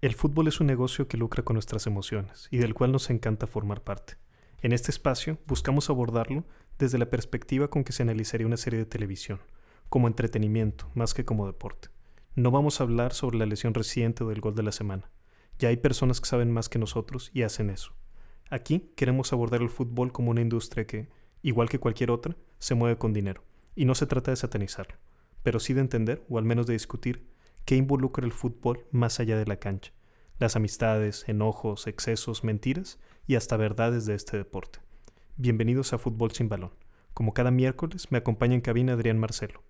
El fútbol es un negocio que lucra con nuestras emociones y del cual nos encanta formar parte. En este espacio buscamos abordarlo desde la perspectiva con que se analizaría una serie de televisión, como entretenimiento más que como deporte. No vamos a hablar sobre la lesión reciente o del gol de la semana. Ya hay personas que saben más que nosotros y hacen eso. Aquí queremos abordar el fútbol como una industria que, igual que cualquier otra, se mueve con dinero. Y no se trata de satanizarlo, pero sí de entender, o al menos de discutir, qué involucra el fútbol más allá de la cancha, las amistades, enojos, excesos, mentiras y hasta verdades de este deporte. Bienvenidos a Fútbol sin Balón. Como cada miércoles me acompaña en cabina Adrián Marcelo.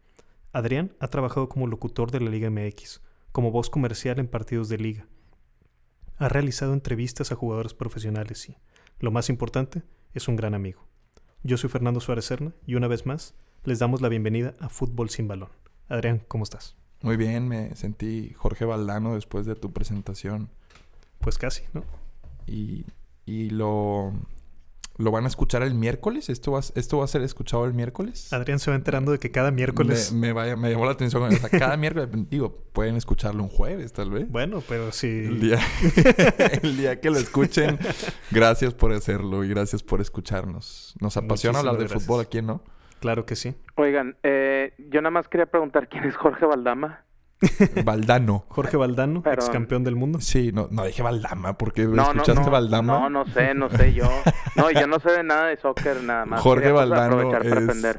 Adrián ha trabajado como locutor de la Liga MX, como voz comercial en partidos de liga. Ha realizado entrevistas a jugadores profesionales y, lo más importante, es un gran amigo. Yo soy Fernando Suárez Serna y una vez más les damos la bienvenida a Fútbol sin Balón. Adrián, ¿cómo estás? Muy bien, me sentí Jorge Valdano después de tu presentación. Pues casi, ¿no? Y, y lo, lo van a escuchar el miércoles. ¿Esto va, ¿Esto va a ser escuchado el miércoles? Adrián se va enterando de que cada miércoles. Me, vaya, me llamó la atención. O sea, cada miércoles, digo, pueden escucharlo un jueves, tal vez. Bueno, pero sí. El día, el día que lo escuchen, gracias por hacerlo y gracias por escucharnos. Nos apasiona hablar de fútbol aquí, ¿no? Claro que sí. Oigan, eh, yo nada más quería preguntar quién es Jorge Valdama. Valdano. Jorge Valdano, ex campeón del mundo. Sí, no, no dije Valdama, porque escuchaste Valdama. No, no sé, no sé yo. No, yo no sé de nada de soccer, nada más. Jorge Valdano es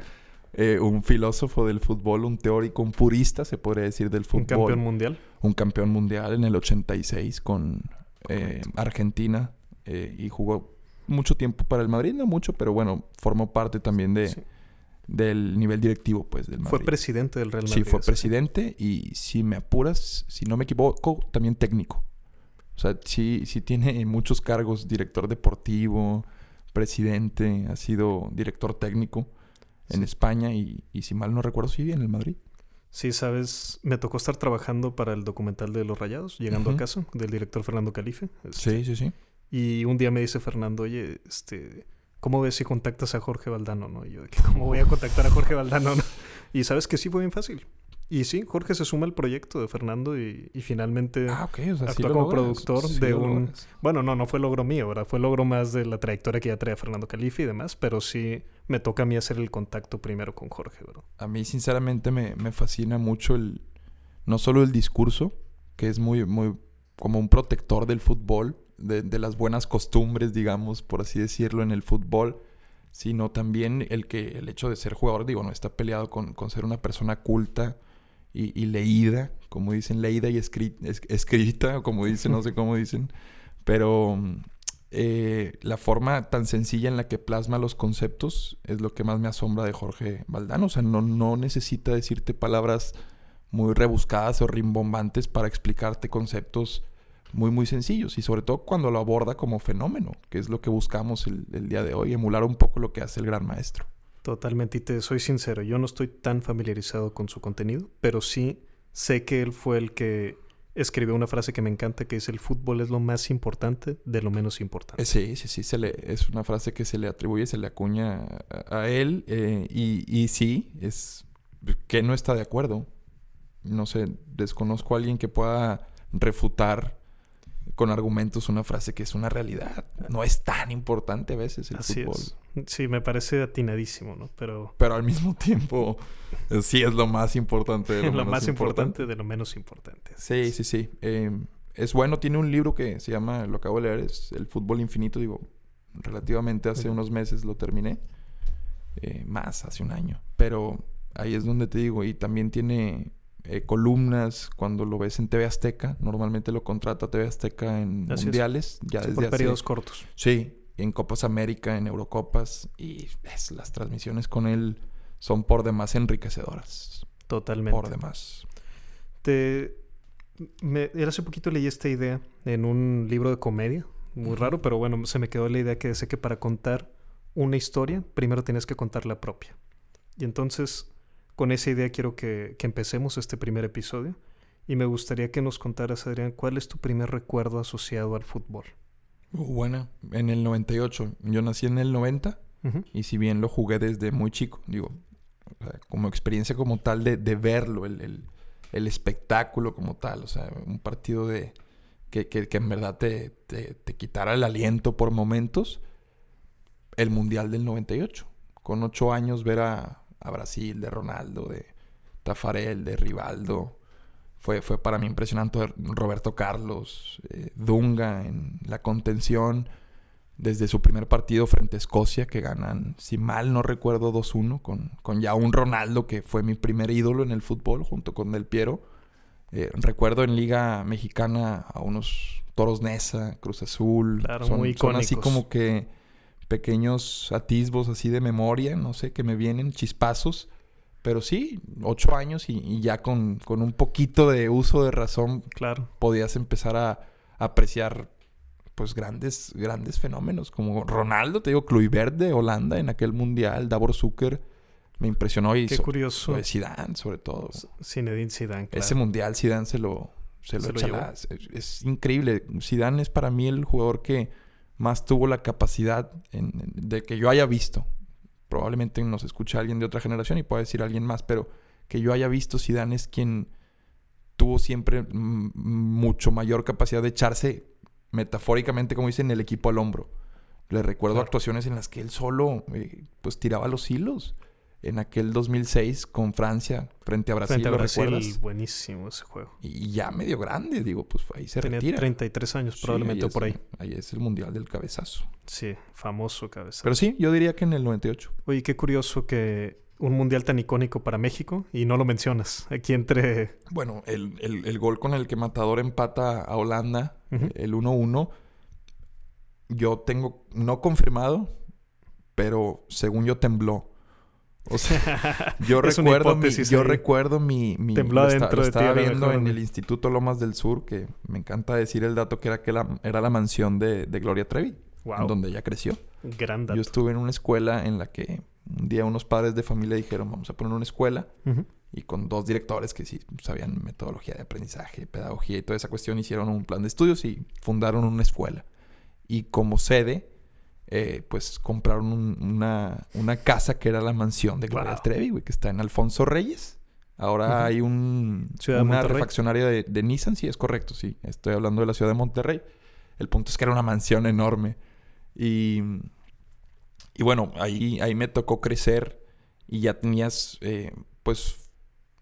eh, un filósofo del fútbol, un teórico, un purista, se podría decir, del fútbol. Un campeón mundial. Un campeón mundial en el 86 con eh, Argentina eh, y jugó mucho tiempo para el Madrid, no mucho, pero bueno, formó parte también de del nivel directivo, pues, del Madrid. Fue presidente del Real Madrid. Sí, fue presidente y si me apuras, si no me equivoco, también técnico. O sea, sí, sí tiene muchos cargos, director deportivo, presidente, ha sido director técnico en España y, y, si mal no recuerdo, sí, en el Madrid. Sí, sabes, me tocó estar trabajando para el documental de Los Rayados, llegando a casa, del director Fernando Calife. sí, sí, sí. Y un día me dice Fernando, oye, este, ¿cómo ves si contactas a Jorge Valdano? ¿no? Y yo, ¿cómo voy a contactar a Jorge Valdano? Y sabes que sí fue bien fácil. Y sí, Jorge se suma al proyecto de Fernando y, finalmente ah, okay. o sea, como productor de un... Bueno, no, no fue logro mío, ¿verdad? Fue logro más de la trayectoria que ya traía Fernando Califi y demás, pero sí me toca a mí hacer el contacto primero con Jorge, ¿verdad? A mí sinceramente me, me fascina mucho el... No solo el discurso, que es muy, muy como un protector del fútbol, de, las buenas costumbres, digamos, por así decirlo, en el fútbol, sino también el que el hecho de ser jugador, digo, no está peleado con, ser una persona culta y, leída, como dicen, leída y escrita, o como dicen, no sé cómo dicen, pero eh, la forma tan sencilla en la que plasma los conceptos es lo que más me asombra de Jorge Valdano, o sea, no, no necesita decirte palabras muy rebuscadas o rimbombantes para explicarte conceptos muy, muy sencillos y sobre todo cuando lo aborda como fenómeno, que es lo que buscamos el, día de hoy, emular un poco lo que hace el gran maestro. Totalmente, y te soy sincero, yo no estoy tan familiarizado con su contenido, pero sí sé que él fue el que escribió una frase que me encanta, que es el fútbol es lo más importante de lo menos importante. Sí, sí, sí, se le, es una frase que se le atribuye, se le acuña a, él, eh, y, y sí, es que no está de acuerdo. No sé, desconozco a alguien que pueda refutar con argumentos una frase que es una realidad. No es tan importante a veces el Así fútbol. Es. Sí, me parece atinadísimo, ¿no? Pero... Pero al mismo tiempo, eh, sí es lo más importante de lo, más importante. de lo menos importante. Sí, sí, sí. Em, es bueno, tiene un libro que se llama, lo acabo de leer, es El fútbol infinito, digo, relativamente hace unos meses lo terminé. Eh, más, hace un año. Pero ahí es donde te digo, y también tiene eh, columnas cuando lo ves en TV Azteca. Normalmente lo contrata TV Azteca en mundiales. Ya desde por periodos cortos. Sí, en Copas América, en Eurocopas. Y las transmisiones con él son por demás enriquecedoras. Totalmente. Por demás. Te... Me... Hace poquito leí esta idea en un libro de comedia. Muy raro, pero bueno, se me quedó la idea que decía que para contar una historia, primero tienes que contar la propia. Y entonces con esa idea quiero que, empecemos este primer episodio y me gustaría que nos contaras, Adrián, cuál es tu primer recuerdo asociado al fútbol. Uh, buena, en el 98. Yo nací en el 90 y si bien lo jugué desde muy chico, digo, como experiencia como tal de, verlo, el, espectáculo como tal, o sea, un partido de, que, que, que en verdad te, te, te quitara el aliento por momentos, el Mundial del 98. Con ocho años ver a, a Brasil, de Ronaldo, de Tafarel, de Rivaldo. Fue, fue para mí impresionante Roberto Carlos, eh, Dunga en la contención desde su primer partido frente a Escocia, que ganan, si mal no recuerdo, 2-1, con, con ya un Ronaldo que fue mi primer ídolo en el fútbol, junto con Del Piero. Eh, recuerdo en Liga Mexicana a unos Toros Nesa, Cruz Azul. Claro, son, muy son así como que pequeños atisbos así de memoria, no sé, que me vienen, chispazos. Pero sí, ocho años y, y ya con, con un poquito de uso de razón Claro. podías empezar a, a apreciar pues grandes, grandes fenómenos como Ronaldo, te digo, Kluivert de Holanda en aquel mundial, Davor Zucker me impresionó y Qué so- curioso. de Zidane sobre todo. Zinedine Zidane, claro. Ese mundial Zidane se lo se lo Se es, es increíble. Zidane es para mí el jugador que más tuvo la capacidad en- en- de que yo haya visto. Probablemente nos escucha alguien de otra generación y puede decir alguien más, pero que yo haya visto Zidane es quien tuvo siempre mucho mayor capacidad de echarse metafóricamente, como dicen, el equipo al hombro. Le recuerdo Claro. actuaciones en las que él solo eh, pues tiraba los hilos. En aquel 2006 con Francia frente a Brasil, Frente a ¿lo Brasil, recuerdas? buenísimo ese juego. Y ya medio grande, digo, pues ahí se Tenía retira. 33 años Sí, probablemente por ahí. el- ahí es el mundial del cabezazo. Sí, famoso cabeza. Pero sí, yo diría que en el 98. Oye, qué curioso que un mundial tan icónico para México y no lo mencionas. Aquí entre... Bueno, el, el- el gol con el que Matador empata a Holanda, el 1-1, yo tengo, no confirmado, pero según yo tembló. O sea, yo recuerdo mi, yo ahí. recuerdo mi, mi- Tembló de ti, estaba viendo mejor, en el Instituto Lomas del Sur, que me encanta decir el dato que era que la- era la mansión de, de Gloria Trevi, wow, en donde ella creció. gran dato. Yo estuve en una escuela en la que un día unos padres de familia dijeron, vamos a poner una escuela, y con dos directores que sí sabían metodología de aprendizaje, pedagogía y toda esa cuestión, hicieron un plan de estudios y fundaron una escuela. Y como sede, eh, pues compraron un- una, una casa que era la mansión de Gloria Wow. Trevi, güey, que está en Alfonso Reyes. Ahora hay un, Ciudad de una Monterrey. refaccionaria de, de Nissan, sí, es correcto, sí. Estoy hablando de la ciudad de Monterrey. El punto es que era una mansión enorme. Y, y bueno, ahí, ahí me tocó crecer y ya tenías, eh, pues,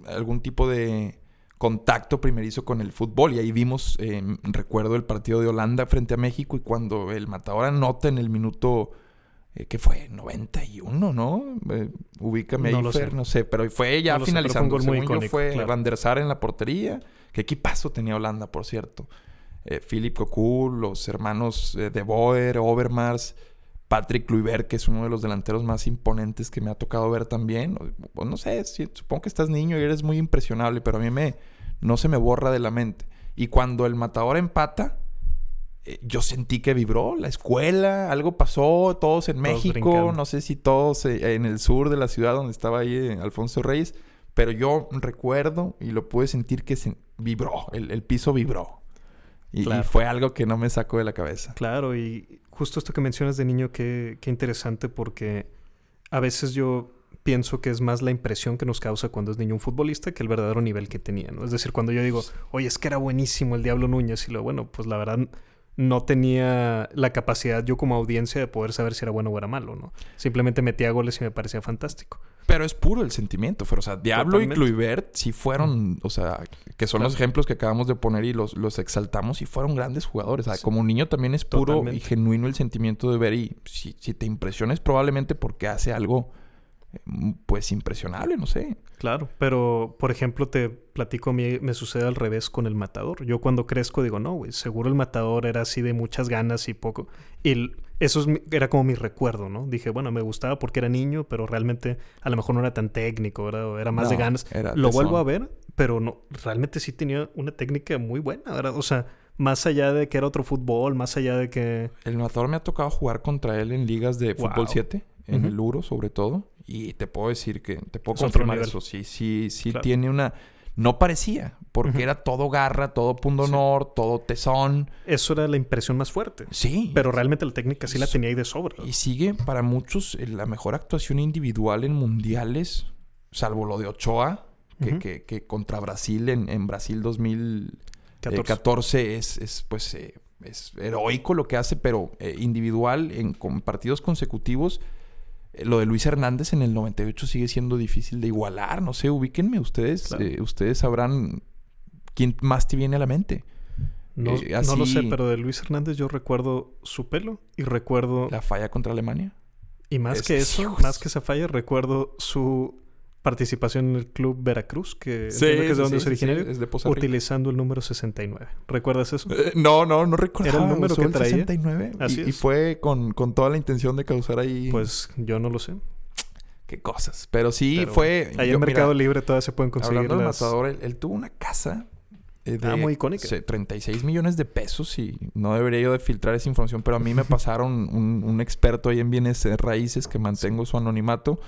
algún tipo de contacto primerizo con el fútbol. Y ahí vimos, eh, recuerdo el partido de Holanda frente a México y cuando el matador anota en el minuto, eh, ¿qué fue? 91, ¿no? Eh, ubícame No ahí, Fer, sé. no sé, pero fue ya No lo sé, fue finalizando. muy Según yo icónico, fue claro. Van der Sar en la portería. ¿Qué equipazo tenía Holanda, por cierto? Eh, Philip Cocu, los hermanos eh, De Boer, Overmars, Patrick Kluivert, que es uno de los delanteros más imponentes que me ha tocado ver también. O- no sé, supongo que estás niño y eres muy impresionable, pero a mí me, no se me borra de la mente. Y cuando el matador empata, eh, yo sentí que vibró la escuela, algo pasó, todos en México, brincando. no sé si todos eh, en el sur de la ciudad donde estaba ahí eh, Alfonso Reyes, pero yo recuerdo y lo pude sentir que se vibró, el, el piso vibró. Y, y fue algo que no me sacó de la cabeza. Claro, y justo esto que mencionas de niño, qué, qué interesante porque a veces yo pienso que es más la impresión que nos causa cuando es niño un futbolista que el verdadero nivel que tenía, ¿no? Es decir, cuando yo digo, oye, es que era buenísimo el Diablo Núñez, y lo bueno, pues la verdad no tenía la capacidad yo como audiencia de poder saber si era bueno o era malo, ¿no? Simplemente metía goles y me parecía fantástico. Pero es puro el sentimiento. O sea, Diablo Totalmente. y Kluivert sí fueron, o sea, que son los ejemplos que acabamos de poner y los, los exaltamos y fueron grandes jugadores. O sea, como niño también es puro Totalmente. y genuino el sentimiento de ver y si, si te impresiona es probablemente porque hace algo, pues, impresionable, no sé. Claro, pero por ejemplo te platico a mí, me sucede al revés con el matador. Yo cuando crezco digo, no, güey, seguro el matador era así de muchas ganas y poco. Y el- eso es mi- era como mi recuerdo, ¿no? Dije, bueno, me gustaba porque era niño, pero realmente a lo mejor no era tan técnico, era, era más de ganas. era Lo tesón. vuelvo a ver, pero no, realmente sí tenía una técnica muy buena, ¿verdad? O sea, más allá de que era otro fútbol, más allá de que... El matador me ha tocado jugar contra él en ligas de fútbol Wow. 7, en el Uro sobre todo. Y te puedo decir que, te puedo Es confirmar eso. Sí, sí, sí Claro. tiene una... No parecía, porque era todo garra, todo punto Sí. todo tesón. Eso era la impresión más fuerte. Sí. Pero realmente la técnica sí la tenía ahí de sobra. Y sigue para muchos eh, la mejor actuación individual en mundiales, salvo lo de Ochoa, que, que- que contra Brasil en, en Brasil 14, 14. es, es, pues eh, es heroico lo que hace, pero eh, individual en con partidos consecutivos. Lo de Luis Hernández en el 98 sigue siendo difícil de igualar. No sé, ubíquenme ustedes. Claro. eh, ustedes sabrán quién más te viene a la mente. No, Eh, no lo sé, pero de Luis Hernández yo recuerdo su pelo y recuerdo, La falla contra Alemania. y más es- que eso, más que esa falla, recuerdo su participación en el club Veracruz, que es de donde es originario, es de Poza Rica. utilizando el número 69. ¿Recuerdas eso? Eh, no, no, no recuerdo. ¿Era el número que traía? 69. Así y, fue con, con toda la intención de causar ahí. Pues yo no lo sé. Qué cosas. Pero sí Pero fue. Ahí en Mercado mira, Libre todavía se pueden conseguir Hablando del las... matador, él, él tuvo una casa. eh, de Ah, muy icónica. se- 36 millones de pesos y no debería yo de filtrar esa información, pero a mí me pasaron un, un experto ahí en bienes raíces que mantengo su anonimato,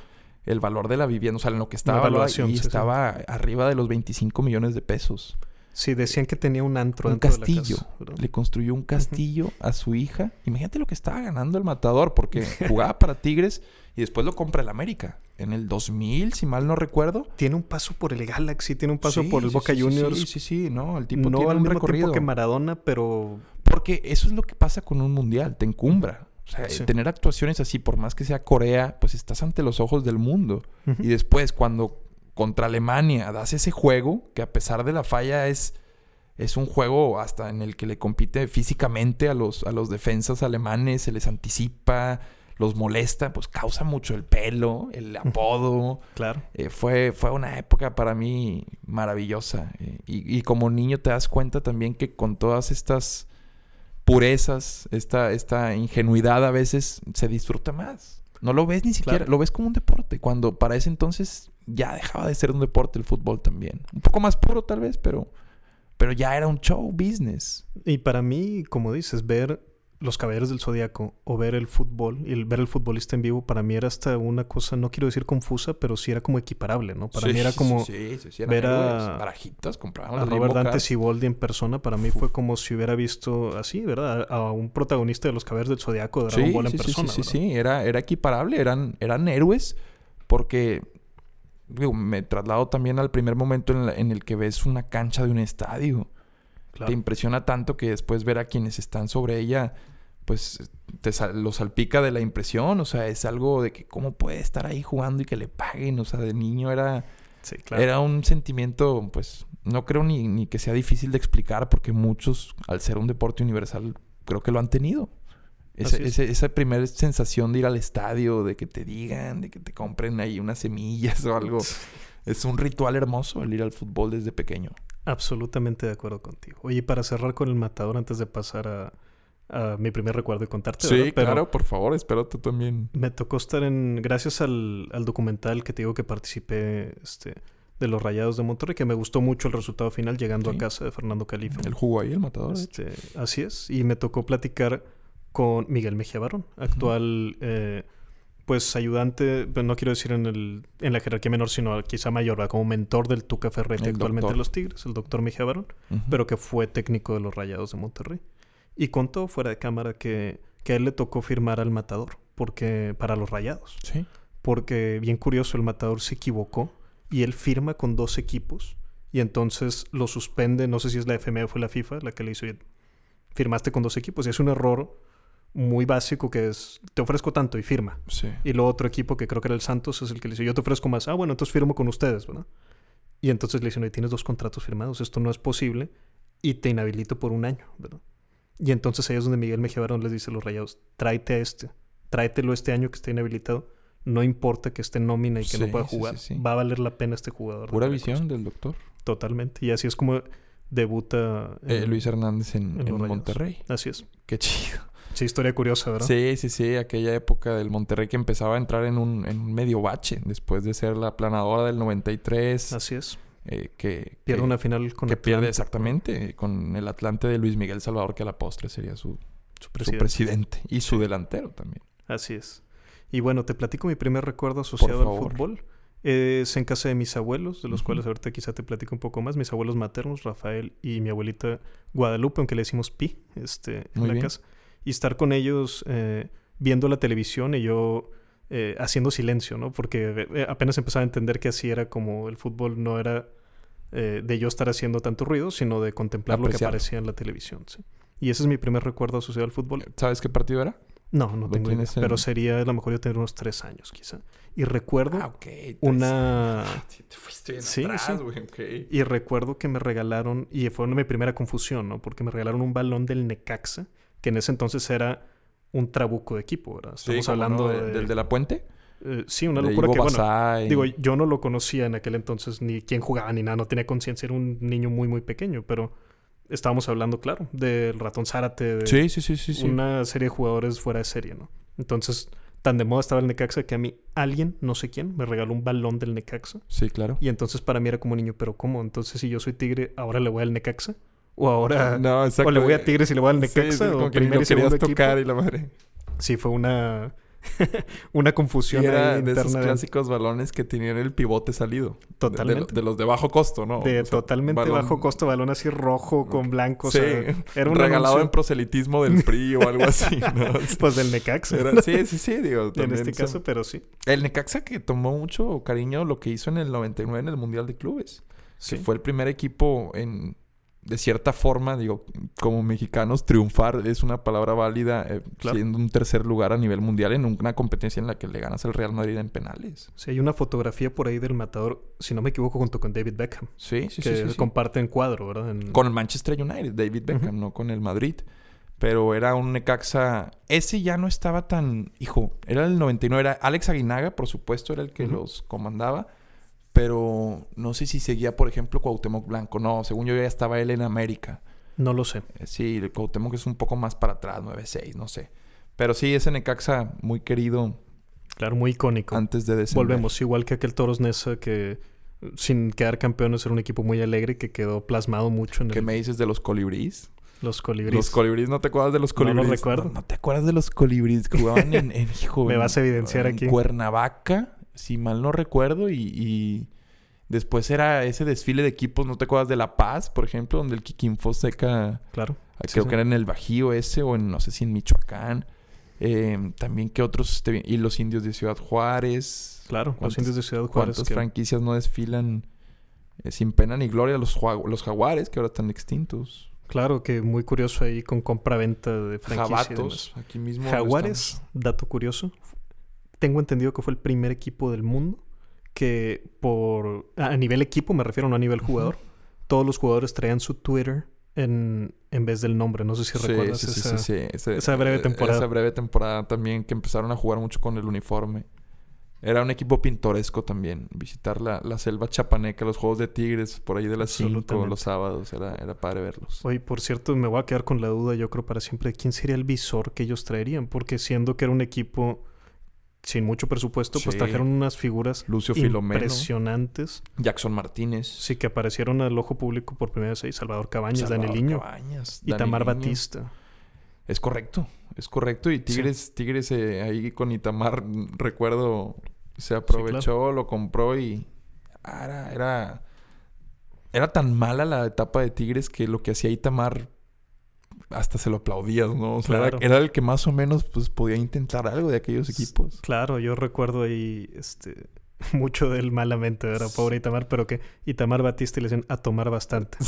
el valor de la vivienda, o sea, en lo que estaba evaluación, y sí, sí. estaba arriba de los 25 millones de pesos. Sí, decían que tenía un antro Un dentro castillo. de la casa. ¿verdad? Le construyó un castillo a su hija. Imagínate lo que estaba ganando el matador, porque jugaba para Tigres y después lo compra el América. En el 2000, si mal no recuerdo. Tiene un paso por el Galaxy, tiene un paso Sí, por el sí, Boca sí, Juniors. Sí, sí, sí, no, el tipo no tiene al un mismo recorrido. que Maradona, pero Porque eso es lo que pasa con un mundial, te encumbra. O sea, Sí. tener actuaciones así, por más que sea Corea, pues estás ante los ojos del mundo. Y después, cuando contra Alemania das ese juego, que a pesar de la falla es, es un juego hasta en el que le compite físicamente a los, a los defensas alemanes, se les anticipa, los molesta, pues causa mucho el pelo, el apodo. claro. Eh, fue, fue una época para mí maravillosa. eh, y, y como niño te das cuenta también que con todas estas purezas, esta, esta ingenuidad a veces se disfruta más. No lo ves ni siquiera, Claro. lo ves como un deporte, cuando para ese entonces ya dejaba de ser un deporte el fútbol también. Un poco más puro tal vez, pero, pero ya era un show business. Y para mí, como dices, ver los Caballeros del Zodíaco o ver el fútbol y el ver el futbolista en vivo, para mí era hasta una cosa, no quiero decir confusa, pero sí era como equiparable, ¿no? Para Sí, mí era como sí, sí, ver a- barajitas, a Robert Dante. Siboldi en persona, para mí fue como si hubiera visto así, ¿verdad? A, a un protagonista de los Caballeros del Zodíaco de Dragon Ball en sí, sí, persona, sí, sí, sí, era, era equiparable, eran, eran héroes porque digo, me traslado también al primer momento en, la- en el que ves una cancha de un estadio. Claro. Te impresiona tanto que después ver a quienes están sobre ella, pues te sal- lo salpica de la impresión, o sea, es algo de que cómo puede estar ahí jugando y que le paguen, o sea, de niño era, Sí, claro. era un sentimiento, pues no creo ni, ni que sea difícil de explicar porque muchos, al ser un deporte universal, creo que lo han tenido. Ese- Así es. ese- esa primera sensación de ir al estadio, de que te digan, de que te compren ahí unas semillas o algo. Es un ritual hermoso el ir al fútbol desde pequeño. Absolutamente de acuerdo contigo. Oye, para cerrar con el matador, antes de pasar a, a mi primer recuerdo y contarte, ¿verdad? Pero por favor, espero tú también. Me tocó estar en, gracias al, al documental que te digo que participé, este, de los Rayados de Monterrey, que me gustó mucho el resultado final llegando Sí. a casa de Fernando Califa. El jugó ahí, el matador. Este, así es. Y me tocó platicar con Miguel Mejía Barón, actual, eh, pues, ayudante, pero no quiero decir en, el, en la jerarquía menor, sino quizá mayor, ¿verdad? como mentor del Tuca Ferretti El actualmente doctor. de los Tigres, el doctor Mejía Barón, pero que fue técnico de los Rayados de Monterrey. Y contó fuera de cámara que, que a él le tocó firmar al matador, porque, para los Rayados Sí. porque bien curioso, el matador se equivocó y él firma con dos equipos y entonces lo suspende, no sé si es la FMA o fue la FIFA la que le hizo, "Oye, firmaste con dos equipos y es un error muy básico que es, te ofrezco tanto y firma. Sí. Y luego otro equipo que creo que era el Santos es el que le dice, yo te ofrezco más, ah, bueno, entonces firmo con ustedes, ¿verdad? Y entonces le dicen, oye, tienes dos contratos firmados, esto no es posible y te inhabilito por un año, ¿verdad? Y entonces ahí es donde Miguel Mejía Barón les dice a los rayados, tráete a este, tráetelo este año que esté inhabilitado, no importa que esté en nómina y que no pueda jugar, sí, sí. va a valer la pena este jugador. Pura Veracruz". visión del doctor. Totalmente. Y así es como debuta Eh, Luis Hernández en. Monterrey. Así es. Qué chido. Sí, historia curiosa, ¿verdad? Sí, sí, sí. Aquella época del Monterrey que empezaba a entrar en un, en un medio bache después de ser la planadora del 93. Así es. Eh, que, Pierde una final con que pierde exactamente con el Atlante de Luis Miguel Salvador, que a la postre sería su, Su su presidente. y su delantero también. Así es. Y bueno, te platico mi primer recuerdo asociado al fútbol. Es en casa de mis abuelos, de los cuales ahorita quizá te platico un poco más. Mis abuelos maternos, Rafael y mi abuelita Guadalupe, aunque le decimos Pi, este, en la bien. casa. Y estar con ellos eh, viendo la televisión y yo eh, haciendo silencio, ¿no? Porque eh, apenas empezaba a entender que así era como el fútbol no era eh, de yo estar haciendo tanto ruido, sino de contemplar lo que aparecía en la televisión. sí. Y ese es mi primer recuerdo asociado al fútbol. ¿Sabes qué partido era? No, no ¿Lo tengo idea, en- pero sería a lo mejor yo tener unos tres años quizá. Y recuerdo Ah, una... Sí, te fuiste bien Sí, atrás, sí. Y recuerdo que me regalaron, y fue mi primera confusión, ¿no? Porque me regalaron un balón del Necaxa, que en ese entonces era un trabuco de equipo, ¿verdad? Estamos ¿cómo hablando no? de... ¿Del de la Puente? Eh, sí, una locura que, bueno, digo, yo no lo conocía en aquel entonces, ni quién jugaba, ni nada, no tenía conciencia, era un niño muy, muy pequeño, pero estábamos hablando, claro, del ratón Zárate, de Sí, sí, sí, sí. sí. una serie de jugadores fuera de serie, ¿no? Entonces, tan de moda estaba el Necaxa que a mí alguien, no sé quién, me regaló un balón del Necaxa. Sí, claro. Y entonces para mí era como niño, pero ¿cómo? Entonces si yo soy tigre, ¿ahora le voy al Necaxa? ¿O ahora... No, exacto. o le voy a Tigres y le voy al Necaxa? ¿O como que ni primer lo y segundo equipo? tocar y la madre. Sí, fue una... una confusión era de esos clásicos balones que tenían el pivote salido. De- de- Totalmente. De, los de bajo costo, ¿no? de O sea, totalmente balón- bajo costo, balón así rojo con blanco. o Sí. sea, era un regalado en proselitismo del PRI o algo así, ¿no? pues del Necaxa. Era- sí, sí, sí, digo. en este son- caso, pero sí. El Necaxa que tomó mucho cariño lo que hizo en el 99 en el Mundial de Clubes. Sí. Que fue el primer equipo en, de cierta forma, digo, como mexicanos, triunfar es una palabra válida, eh, Claro. siendo un tercer lugar a nivel mundial en una competencia en la que le ganas al Real Madrid en penales. Sí, hay una fotografía por ahí del matador, si no me equivoco, junto con David Beckham, Sí, sí, que sí. sí, sí. comparten cuadro, ¿verdad? En- Con el Manchester United, David Beckham, no con el Madrid. Pero era un Necaxa. Ese ya no estaba tan. Hijo, era el 99. Era Alex Aguinaga, por supuesto, era el que los comandaba. Pero no sé si seguía, por ejemplo, Cuauhtémoc Blanco. No, según yo ya estaba él en América. No lo sé. Eh, Sí, el Cuauhtémoc es un poco más para atrás, 9-6, no sé. Pero sí, ese Necaxa muy querido Claro, muy icónico. antes de descender. Volvemos, igual que aquel Toros Nesa que sin quedar campeones era un equipo muy alegre que quedó plasmado mucho en ¿Qué el- me dices de los colibríes? los colibríes. Los colibríes, ¿no te acuerdas de los No los colibríes? recuerdo. No, no te acuerdas de los colibríes que jugaban en, en hijo, Me vas a evidenciar en aquí. Cuernavaca, si mal no recuerdo, y, y después era ese desfile de equipos, ¿no te acuerdas de La Paz, por ejemplo, donde el Kikín Fonseca, Claro. ah, Sí, creo sí. que era en el Bajío ese, o en no sé si en Michoacán. Eh, también que otros, y los indios de Ciudad Juárez. Claro, los ¿Cuántas- indios de Ciudad Juárez. ¿Cuántas que- franquicias no desfilan eh, sin pena ni gloria? Los, los jaguares, que ahora están extintos. Claro, que muy curioso ahí con compra-venta de franquicia. y Jabatos, aquí mismo. Jaguares, dato curioso. Tengo entendido que fue el primer equipo del mundo que por... A nivel equipo, me refiero, no a nivel jugador. Todos los jugadores traían su Twitter en, en vez del nombre. No sé si Sí, recuerdas sí, esa... sí, sí. Ese- esa breve eh, temporada. Esa breve temporada también que empezaron a jugar mucho con el uniforme. Era un equipo pintoresco también. Visitar la, la selva chapaneca, los juegos de tigres por ahí de las 5 Absolutamente. los sábados. Era, era padre verlos. Oye, por cierto, me voy a quedar con la duda, yo creo, para siempre, de quién sería el visor que ellos traerían. Porque siendo que era un equipo sin mucho presupuesto, pues trajeron unas figuras Lucio Filomeno, impresionantes. Jackson Martínez, Sí, que aparecieron al ojo público por primera vez ahí. Salvador Cabañas, Salvador Danieliño Cabañas, y Tamar. Batista. Es correcto, es correcto. Y Tigres, Tigres eh, ahí con Itamar, recuerdo, se aprovechó, lo compró y ah, era, era, era tan mala la etapa de Tigres que lo que hacía Itamar hasta se lo aplaudías, ¿no? O sea, era- Claro. era, el que más o menos pues podía intentar algo de aquellos equipos. Claro, yo recuerdo ahí este, mucho de él malamente, era pobre Itamar, pero que Itamar Batista le decían a tomar bastante.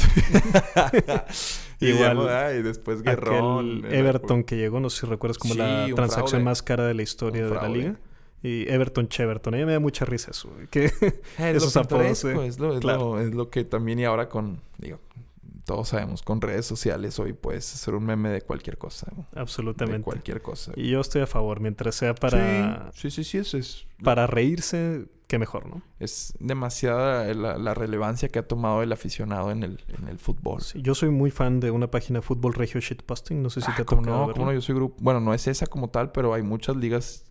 Y Igual, ah, y después Guerrón. Aquel era- Everton que llegó, no sé si recuerdas, como Sí, la transacción más cara de la historia de la liga. Y Everton Cheverton. A mí me da mucha risa eso. Que Es Esos lo apodos, eh. es, lo, es, Claro. lo, es lo que también y ahora con, digo, todos sabemos, con redes sociales hoy puedes hacer un meme de cualquier cosa. ¿no? De absolutamente. cualquier cosa. Y yo estoy a favor, mientras sea para, Sí, sí, sí, sí, eso es, para reírse, qué mejor, ¿no? es demasiada la, la relevancia que ha tomado el aficionado en el, en el fútbol. Sí, yo soy muy fan de una página Fútbol Regio Shitposting. No sé si Ah, te ha ¿cómo tocado no, verlo. cómo no? Yo soy grupo... Bueno, no es esa como tal, pero hay muchas ligas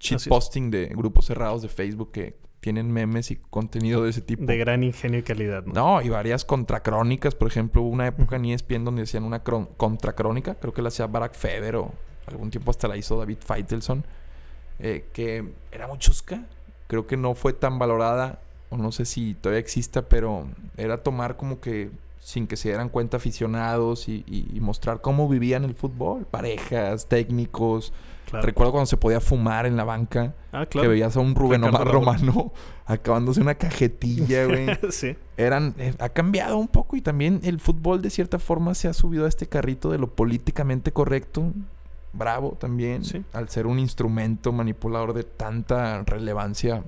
Así es. posting de grupos cerrados de Facebook que tienen memes y contenido de ese tipo. De gran ingenio y calidad, ¿no? No, y varias contracrónicas. Por ejemplo, hubo una época en ESPN donde hacían una contracrónica. Creo que la hacía Barack Feber o algún tiempo hasta la hizo David Feitelson. eh, que era muy chusca. Creo que no fue tan valorada. O no sé si todavía exista, pero era tomar como que sin que se dieran cuenta aficionados y, y- y mostrar cómo vivían el fútbol. Parejas, técnicos. Claro. Recuerdo cuando se podía fumar en la banca. Ah, Que veías a un Rubén Omar. Romano acabándose una cajetilla, güey. sí. Eran, eh, ha cambiado un poco y también el fútbol de cierta forma se ha subido a este carrito de lo políticamente correcto. Bravo también. Sí. Al ser un instrumento manipulador de tanta relevancia,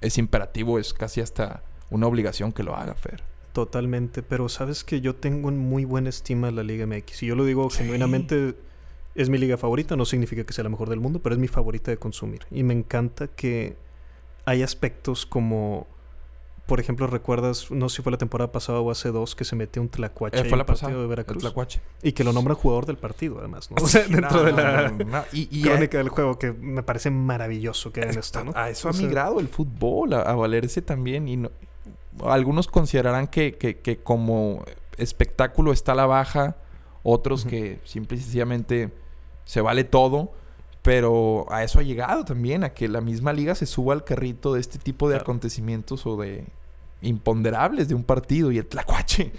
es imperativo, es casi hasta una obligación que lo haga, Fer. Totalmente, pero sabes que yo tengo en muy buena estima la Liga MX. Y yo lo digo Sí. genuinamente, es mi liga favorita, no significa que sea la mejor del mundo, pero es mi favorita de consumir. Y me encanta que hay aspectos como, por ejemplo, recuerdas, no sé si fue la temporada pasada o hace dos, que se metió un tlacuache Eh, en fue el la partido pasada, de el Veracruz. Tlacuache. Y que lo nombra jugador del partido, además, ¿no? O sea, dentro no, de la no, no. Y, y crónica del juego, que me parece maravilloso que hagan esto, ¿no? A eso O ha migrado el fútbol, a, a valerse también. Y no- algunos considerarán que, que- que como espectáculo está a la baja, otros que simple y sencillamente se vale todo. Pero a eso ha llegado también, a que la misma liga se suba al carrito de este tipo de Claro. acontecimientos o de imponderables de un partido. Y el tlacuache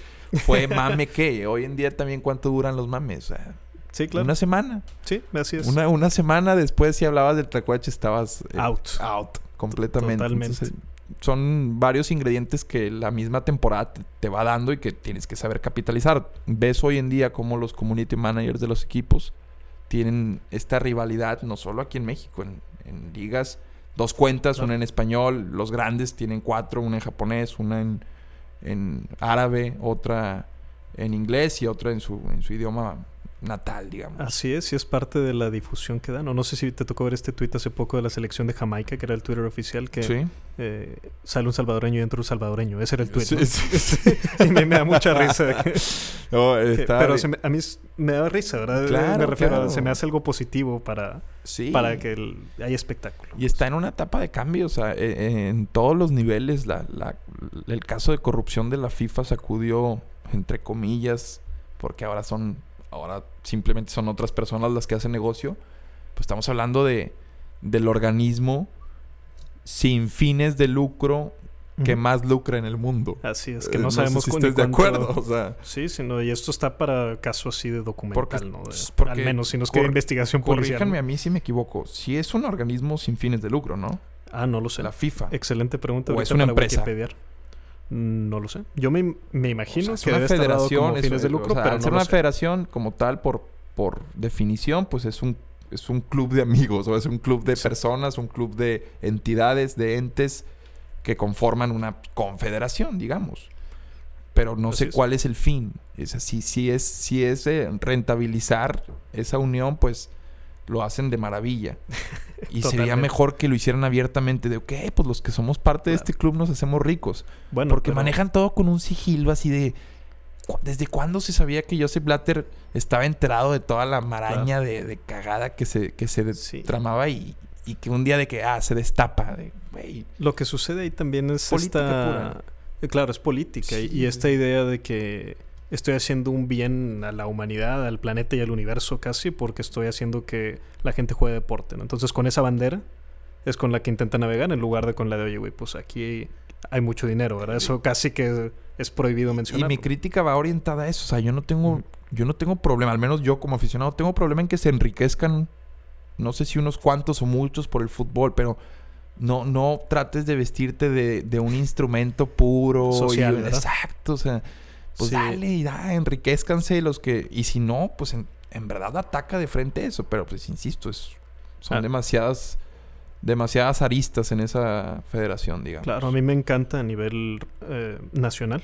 fue mame que hoy en día también cuánto duran los mames. O sea, Sí, claro. Una semana. Sí, así es. Una, una semana después, si hablabas del tlacuache, estabas eh, Out. out completamente. Totalmente. Entonces, son varios ingredientes que la misma temporada te, te va dando y que tienes que saber capitalizar. Ves hoy en día cómo los community managers de los equipos tienen esta rivalidad, no solo aquí en México, en, en ligas, dos cuentas, una en español, los grandes tienen cuatro, una en japonés, una en, en árabe, otra en inglés y otra en su, en su idioma natal, digamos. Así es, y es parte de la difusión que dan. O no sé si te tocó ver este tuit hace poco de la selección de Jamaica, que era el Twitter oficial, que Sí. eh, sale un salvadoreño y entra un salvadoreño. Ese era el tuit. Sí, ¿no? sí. y me, me da mucha risa. que- No, que- está pero bien. se me- a mí me da risa, ¿verdad? Claro, me refiero a, claro. se me hace algo positivo para, para que el- haya espectáculo. Y está en una etapa de cambio, o sea, e- en todos los niveles. La, la- el caso de corrupción de la FIFA sacudió, entre comillas, porque ahora son, ahora simplemente son otras personas las que hacen negocio. Pues estamos hablando de, del organismo sin fines de lucro que más lucra en el mundo. Así es, que Eh, no sé sabemos si cu- estés de acuerdo, o sea... Sí, sino, y esto está para caso así de documental, Porque- ¿no? De- porque al menos si nos queda investigación policial. Corríjanme ¿no? a mí si me equivoco. Si es un organismo sin fines de lucro, ¿no? Ah, no lo sé. La FIFA. Excelente pregunta. ¿O es una para empresa? Wikipediar. No lo sé. Yo me, me imagino O sea, es que una debe estar dado federación, como es- fines de o lucro, sea, pero al no ser lo una sé. federación como tal, por, por definición, pues es un, es un club de amigos, o es un club de Sí. personas, un club de entidades, de entes que conforman una confederación, digamos. Pero no Así sé es. cuál es el fin. Es así, si es, si es eh, rentabilizar esa unión, pues lo hacen de maravilla. Y sería mejor que lo hicieran abiertamente de, ok, pues los que somos parte de Claro. este club nos hacemos ricos. Bueno, Porque pero- manejan todo con un sigilo así de... cu- ¿Desde cuándo se sabía que Joseph Blatter estaba enterado de toda la maraña de, de cagada que se, que se Sí. tramaba y, y que un día de que, ah, se destapa? De, Lo que sucede ahí también es Política esta... pura. Eh, Claro, es política. Y esta idea de que estoy haciendo un bien a la humanidad, al planeta y al universo casi, porque estoy haciendo que la gente juegue deporte. ¿no? Entonces, con esa bandera es con la que intenta navegar en lugar de con la de, oye, güey, pues aquí hay mucho dinero, ¿verdad? Eso casi que es prohibido Y mencionar. mi crítica va orientada a eso. O sea, yo no tengo... Yo no tengo problema, al menos yo como aficionado, tengo problema en que se enriquezcan, no sé si unos cuantos o muchos por el fútbol, pero no, no trates de vestirte de, de un instrumento puro. y- Social, ¿verdad? exacto, o sea, pues Sí. dale y da, enriquezcanse los que... Y si no, pues en, en verdad ataca de frente eso, pero pues insisto, es, son Ah. demasiadas, demasiadas aristas en esa federación, digamos. Claro, a mí me encanta a nivel eh, nacional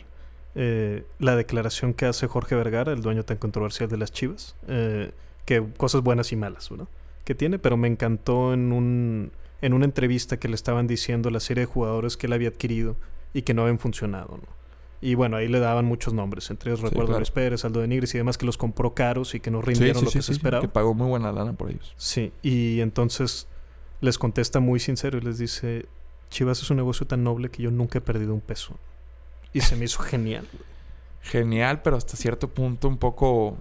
eh, la declaración que hace Jorge Vergara, el dueño tan controversial de las Chivas, eh, que cosas buenas y malas, ¿verdad? Que tiene, pero me encantó en un en una entrevista que le estaban diciendo la serie de jugadores que él había adquirido y que no habían funcionado, ¿no? Y bueno, ahí le daban muchos nombres, entre ellos Sí, recuerdo claro. Luis Pérez, Aldo de Nigris y demás que los compró caros y que no Sí, rindieron sí, lo sí, que sí, se sí, esperaba. que pagó muy buena lana por ellos. Sí, y entonces les contesta muy sincero y les dice, Chivas es un negocio tan noble que yo nunca he perdido un peso. Y se me hizo genial. Genial, pero hasta cierto punto un poco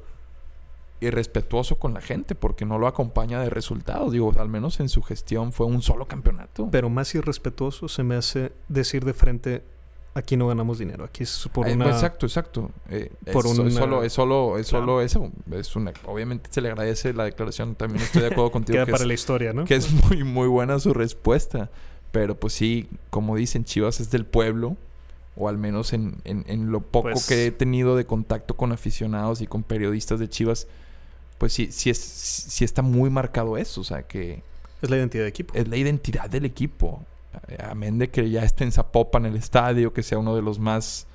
irrespetuoso con la gente porque no lo acompaña de resultados. Digo, al menos en su gestión fue un solo campeonato. Pero más irrespetuoso se me hace decir de frente, aquí no ganamos dinero, aquí es por Eh, una... Exacto, exacto. Eh, por es, una- es solo, es solo, es Claro. solo eso. Es una, obviamente se le agradece la declaración. También estoy de acuerdo contigo Queda que para es, la historia, ¿no? que es muy, muy buena su respuesta. Pero pues sí, como dicen, Chivas es del pueblo. O al menos en, en- en lo poco Pues- que he tenido de contacto con aficionados y con periodistas de Chivas, pues sí, sí, es, sí está muy marcado eso. O sea, que Es la identidad de equipo. es la identidad del equipo. Amén de que ya esté en Zapopan el estadio, que sea uno de los más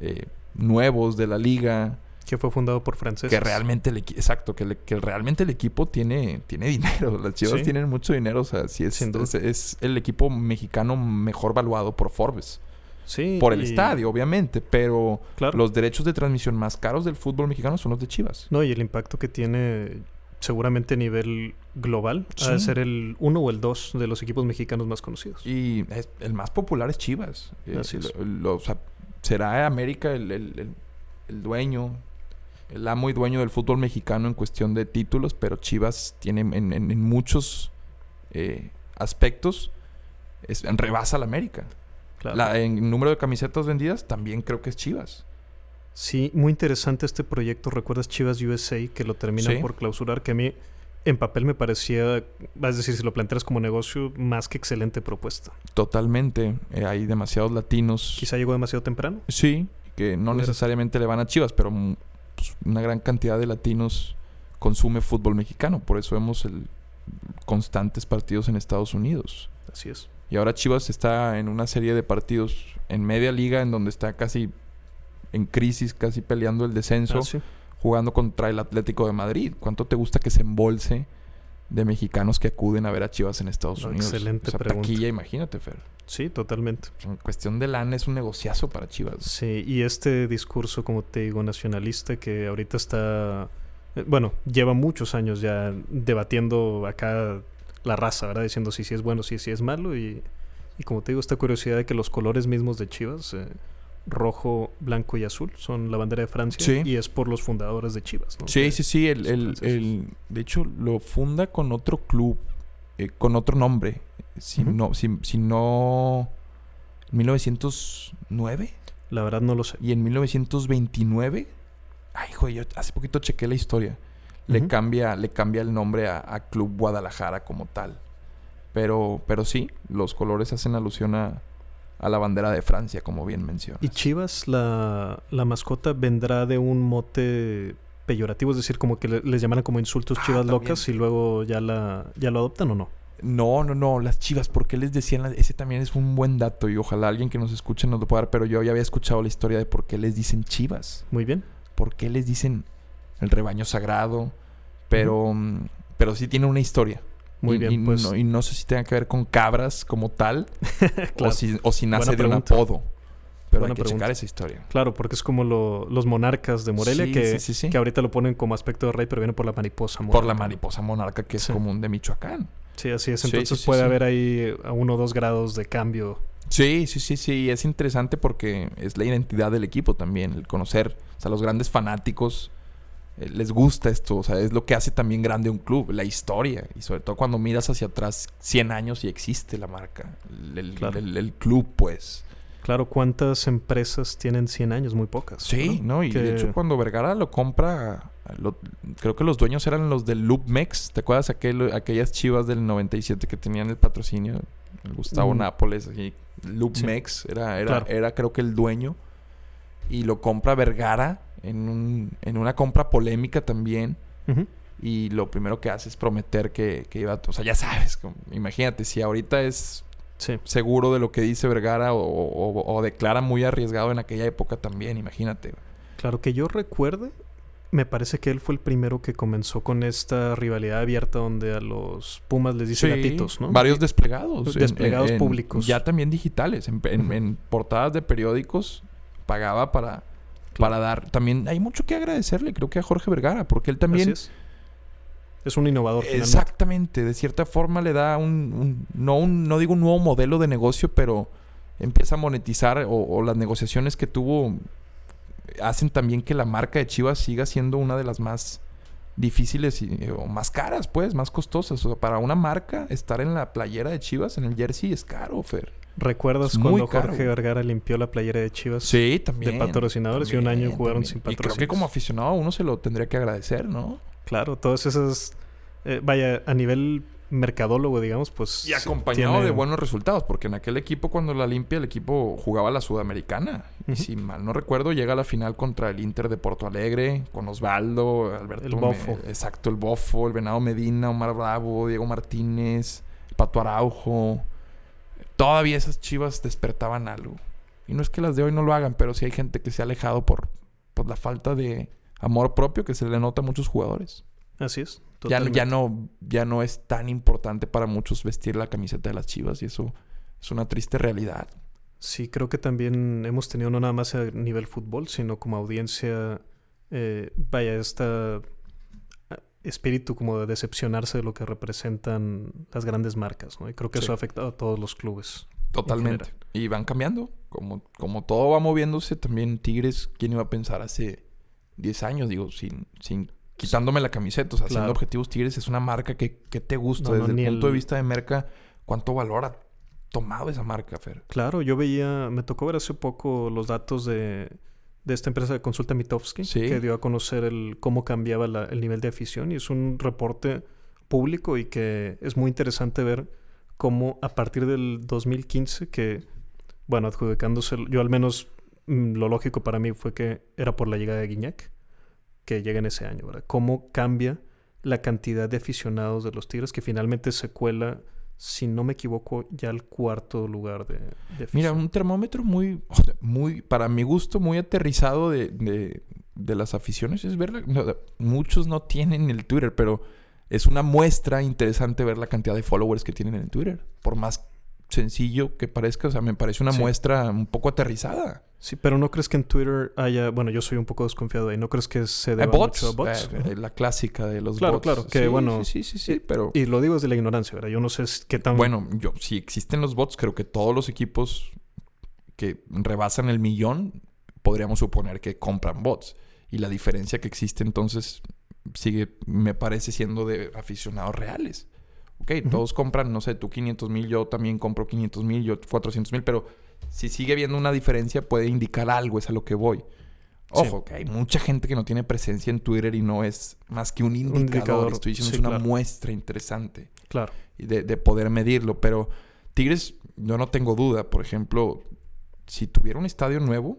eh, nuevos de la liga. que fue fundado por franceses. Que realmente el equipo, exacto, que, le- que realmente el equipo tiene, tiene dinero. Las Chivas Sí. tienen mucho dinero. O sea, sí es, es, es el equipo mexicano mejor valuado por Forbes. Sí. Por el y- estadio, obviamente. Pero Claro. los derechos de transmisión más caros del fútbol mexicano son los de Chivas. No, y el impacto que tiene seguramente a nivel global ha de Sí. ser el uno o el dos de los equipos mexicanos más conocidos. Y es- el más popular es Chivas. Eh, Así es. lo- lo- o sea, será América el, el- el- el dueño, el amo y dueño del fútbol mexicano en cuestión de títulos, pero Chivas tiene en, en- en muchos eh, aspectos es, rebasa al América. Claro. La- en número de camisetas vendidas también creo que es Chivas. Sí, muy interesante este proyecto. ¿Recuerdas Chivas USA que lo terminan Sí. por clausurar? Que a mí en papel me parecía, es decir, si lo planteas como negocio, más que excelente propuesta. Totalmente. Eh, hay demasiados latinos. Quizá llegó demasiado temprano. Sí, que no necesariamente le van a Chivas, pero mm, pues, una gran cantidad de latinos consume fútbol mexicano. Por eso vemos el, constantes partidos en Estados Unidos. Así es. Y ahora Chivas está en una serie de partidos en media liga, en donde está casi en crisis, casi peleando el descenso, Ah, sí. jugando contra el Atlético de Madrid. ¿Cuánto te gusta que se embolse de mexicanos que acuden a ver a Chivas en Estados No, Unidos? excelente o sea, pregunta. taquilla, imagínate, Fer. Sí, totalmente. En cuestión de lana es un negociazo para Chivas. Sí, y este discurso, como te digo, nacionalista que ahorita está, eh, bueno, lleva muchos años ya debatiendo acá la raza, ¿verdad? Diciendo si sí es bueno, si sí es malo y, y como te digo, esta curiosidad de que los colores mismos de Chivas, eh, rojo, blanco y azul, son la bandera de Francia Sí. y es por los fundadores de Chivas, ¿no? Sí, sí, sí. El, el- el- de hecho, lo funda con otro club, eh, con otro nombre. Si no, si, si no. 1909 La verdad no lo sé. y en 1929. Ay, hijo, yo hace poquito chequé la historia. Le cambia, le cambia el nombre a, a Club Guadalajara como tal. Pero, pero sí, los colores hacen alusión a, a la bandera de Francia, como bien mencionas. Y Chivas, la, la mascota, vendrá de un mote peyorativo, es decir, como que le- les llaman como insultos Ah, chivas locas y luego ya la ya lo adoptan o no. No, no, no, las chivas, ¿por qué les decían? Ese también es un buen dato y ojalá alguien que nos escuche nos lo pueda dar, pero yo ya había escuchado la historia de por qué les dicen chivas, Muy bien. por qué les dicen el rebaño sagrado, pero, mm, pero sí tiene una historia. Muy Y- bien, y pues No, y no sé si tenga que ver con cabras como tal Claro. o, si, o si nace Buena de un pregunta. apodo. Pero Buena hay que pregunta. checar esa historia. claro, porque es como lo- los monarcas de Morelia Sí, que, sí, sí, sí. que ahorita lo ponen como aspecto de rey, pero viene por la mariposa. Por la monarca. mariposa monarca que es común de Michoacán. Sí, así es. Entonces puede haber ahí a uno o dos grados de cambio. Sí, sí, sí, sí. Es interesante porque es la identidad del equipo también. El conocer, o sea, los grandes fanáticos les gusta esto. O sea, es lo que hace también grande un club, la historia. Y sobre todo cuando miras hacia atrás 100 años y existe la marca. El, el- Claro. el- el club, pues. Claro, ¿cuántas empresas tienen 100 años? Muy pocas. Sí, ¿no? Y de hecho cuando Vergara lo compra, lo- creo que los dueños eran los del Loop Mex. ¿Te acuerdas aquel, aquellas chivas del 97 que tenían el patrocinio? El Gustavo Mm. Nápoles, así. Loop Sí. Mex era, era, Claro. era creo que el dueño. Y lo compra Vergara en, un, en una compra polémica también. Y lo primero que hace es prometer que, que iba a... O sea, ya sabes, como- imagínate, si ahorita es Sí. seguro de lo que dice Vergara o, o- o declara muy arriesgado en aquella época también, imagínate. Claro, que yo recuerde, me parece que él fue el primero que comenzó con esta rivalidad abierta donde a los Pumas les dice gatitos, ¿no? Varios desplegados. Desplegados en- en- públicos. Ya también digitales. En, en- Ujú. en portadas de periódicos pagaba para, para dar. También hay mucho que agradecerle, creo que a Jorge Vergara, porque él también. Es. Es un innovador. finalmente. Exactamente, de cierta forma le da un, un- no un, no digo un nuevo modelo de negocio, pero empieza a monetizar o, o las negociaciones que tuvo hacen también que la marca de Chivas siga siendo una de las más difíciles y, o más caras, pues, más costosas. O sea, para una marca, estar en la playera de Chivas, en el jersey, es caro, Fer. ¿Recuerdas Es cuando caro, Jorge. Vergara limpió la playera de Chivas? Sí, también. De patrocinadores y un año jugaron también. sin Y creo que como aficionado uno se lo tendría que agradecer, ¿no? Claro, todas esas... eh, vaya, a nivel mercadólogo, digamos, pues... Y acompañado tiene- de buenos resultados, porque en aquel equipo cuando la limpia el equipo jugaba la Sudamericana. Y si mal no recuerdo, llega a la final contra el Inter de Porto Alegre, con Osvaldo, Alberto... El Me- Bofo. exacto, el Bofo, el Venado Medina, Omar Bravo, Diego Martínez, Pato Araujo. Todavía esas chivas despertaban algo. Y no es que las de hoy no lo hagan, pero sí hay gente que se ha alejado por, por la falta de amor propio que se le nota a muchos jugadores. Así es. Ya, totalmente. ya no, ya no es tan importante para muchos vestir la camiseta de las chivas y eso es una triste realidad. Sí, creo que también hemos tenido no nada más a nivel fútbol, sino como audiencia, eh, vaya, este espíritu como de decepcionarse de lo que representan las grandes marcas, ¿no? Y creo que Sí. eso ha afectado a todos los clubes. Totalmente. Y van cambiando. Como, como todo va moviéndose, también Tigres, ¿quién iba a pensar hace 10 años? Digo, sin, sin quitándome la camiseta, o sea, haciendo objetivos Tigres es una marca que, que te gusta. No, Desde el punto el- de vista de merca, ¿cuánto valor ha tomado esa marca, Fer? Claro, yo veía, me tocó ver hace poco los datos de, de esta empresa de consulta Mitofsky, Sí. que dio a conocer el cómo cambiaba la- el nivel de afición y es un reporte público y que es muy interesante ver cómo a partir del 2015, que, bueno, adjudicándose, yo al menos mm, lo lógico para mí fue que era por la llegada de Guiñac, que llega en ese año, ¿verdad? Cómo cambia la cantidad de aficionados de los Tigres que finalmente se cuela, si no me equivoco, ya al cuarto lugar de, de Mira, un termómetro muy, muy, para mi gusto, muy aterrizado de, de- las aficiones es ver, la- no, muchos no tienen el Twitter, pero es una muestra interesante ver la cantidad de followers que tienen en Twitter. Por más sencillo que parezca, o sea, me parece una Sí. muestra un poco aterrizada. Sí, pero ¿no crees que en Twitter haya... Bueno, yo soy un poco desconfiado ahí. ¿No crees que se deba bots, mucho a bots? eh, eh, la clásica de los Claro, bots. claro, que Sí, bueno, Sí, sí, sí, pero... Y lo digo desde la ignorancia, ¿verdad? Yo no sé qué tan... Bueno, yo, si existen los bots, creo que todos los equipos que rebasan el millón, podríamos suponer que compran bots. Y la diferencia que existe entonces sigue, me parece, siendo de aficionados reales. Ok, todos compran, no sé, tú 500 mil, yo también compro 500 mil, yo 400 mil, pero si sigue habiendo una diferencia puede indicar algo, es a lo que voy. Ojo, que hay mucha gente que no tiene presencia en Twitter y no es más que un indicador. indicador, Estoy diciendo sí, es una claro. muestra interesante Claro. de, de poder medirlo. Pero Tigres, yo no tengo duda. Por ejemplo, si tuviera un estadio nuevo,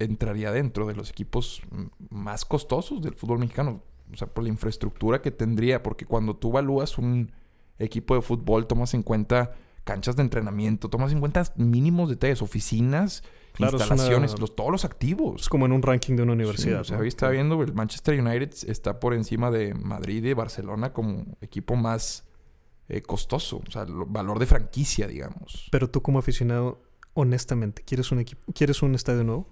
entraría dentro de los equipos más costosos del fútbol mexicano. O sea, por la infraestructura que tendría. Porque cuando tú evalúas un equipo de fútbol, tomas en cuenta canchas de entrenamiento, tomas en cuenta mínimos detalles, oficinas, Claro, instalaciones, una- los, todos los activos. Es como en un ranking de una universidad. Sí, o sea, estaba viendo, el Manchester United está por encima de Madrid y Barcelona como equipo más eh, costoso. O sea, el valor de franquicia, digamos. Pero tú como aficionado, honestamente, ¿quieres un equipo, ¿quieres un estadio nuevo?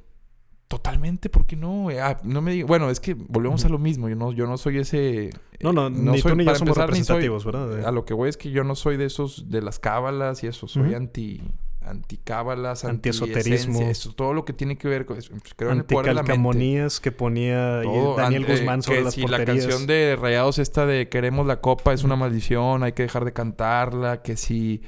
Totalmente, ¿por qué no? Eh, ah, no me diga- Bueno, es que volvemos a lo mismo. Yo no, yo no soy ese. No, no, eh, ni tú ni yo somos empezar, ni soy- representativos, ¿verdad? A lo que voy es que yo no soy de esos, de las cábalas y eso. Soy Ujú. anti. Anticábalas, Antiesoterismo. antiesencia, eso, todo lo que tiene que ver con eso. Pues, Creo la. Anticalcamonías que ponía Todo, Daniel an- Guzmán sobre que las si la porterías. canción de Rayados esta de Queremos la Copa es una maldición, hay que dejar de cantarla, que si...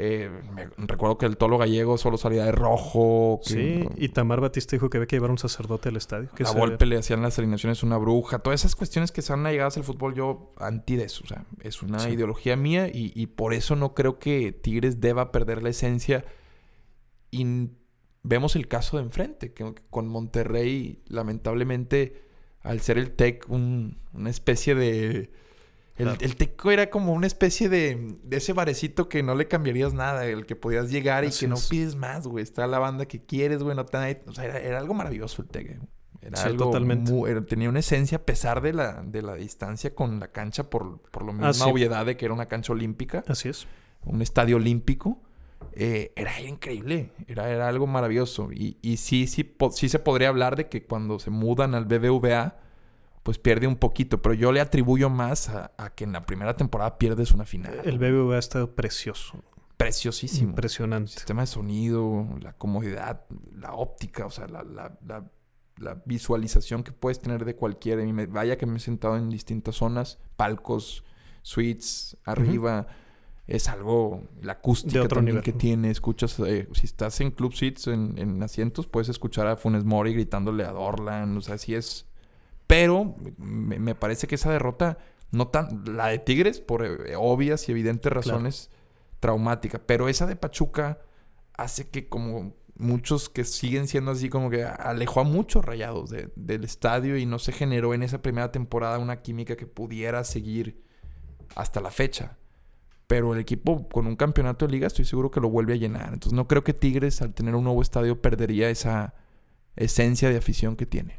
eh, me- recuerdo que el tolo gallego solo salía de rojo. Que, Sí, y Tamar Batista dijo que había que llevar un sacerdote al estadio. Que a se- Volpe le hacían las alineaciones una bruja. Todas esas cuestiones que son allegadas al fútbol, yo anti de eso. O sea, es una Sí. ideología mía y, y por eso no creo que Tigres deba perder la esencia. Y vemos el caso de enfrente, que con Monterrey, lamentablemente, al ser el TEC un- una especie de... El, Claro. el Teco era como una especie de, de ese barecito que no le cambiarías nada, el que podías llegar y que no es. pides más, güey. Está la banda que quieres, güey. No te o sea, era, era algo maravilloso el Tec. güey. Era Sí, algo totalmente. mu- era- tenía una esencia a pesar de la, de la distancia con la cancha por, por lo Ah, sí. obviedad de que era una cancha olímpica, Así es. un estadio olímpico. Eh, era increíble, era, era algo maravilloso. Y, y sí, sí, po- sí se podría hablar de que cuando se mudan al BBVA, pues pierde un poquito. Pero yo le atribuyo más a, a que en la primera temporada pierdes una final. El BBVA ha estado precioso. Preciosísimo. Impresionante. sistema de sonido, la comodidad, la óptica, o sea, la, la- la la visualización que puedes tener de cualquiera. Y me, vaya que me he sentado en distintas zonas, palcos, suites, arriba. Es algo, la acústica De otro también nivel. que tiene. Escuchas, eh, si estás en club suites, en, en asientos, puedes escuchar a Funes Mori gritándole a Dorlan. O sea, sí es. Pero me, me parece que esa derrota, no tan. La de Tigres, por eh, obvias y evidentes razones, traumática. Pero esa de Pachuca hace que como muchos que siguen siendo así como que alejó a muchos rayados de- del estadio y no se generó en esa primera temporada una química que pudiera seguir hasta la fecha. Pero el equipo con un campeonato de liga estoy seguro que lo vuelve a llenar. Entonces no creo que Tigres al tener un nuevo estadio perdería esa esencia de afición que tiene.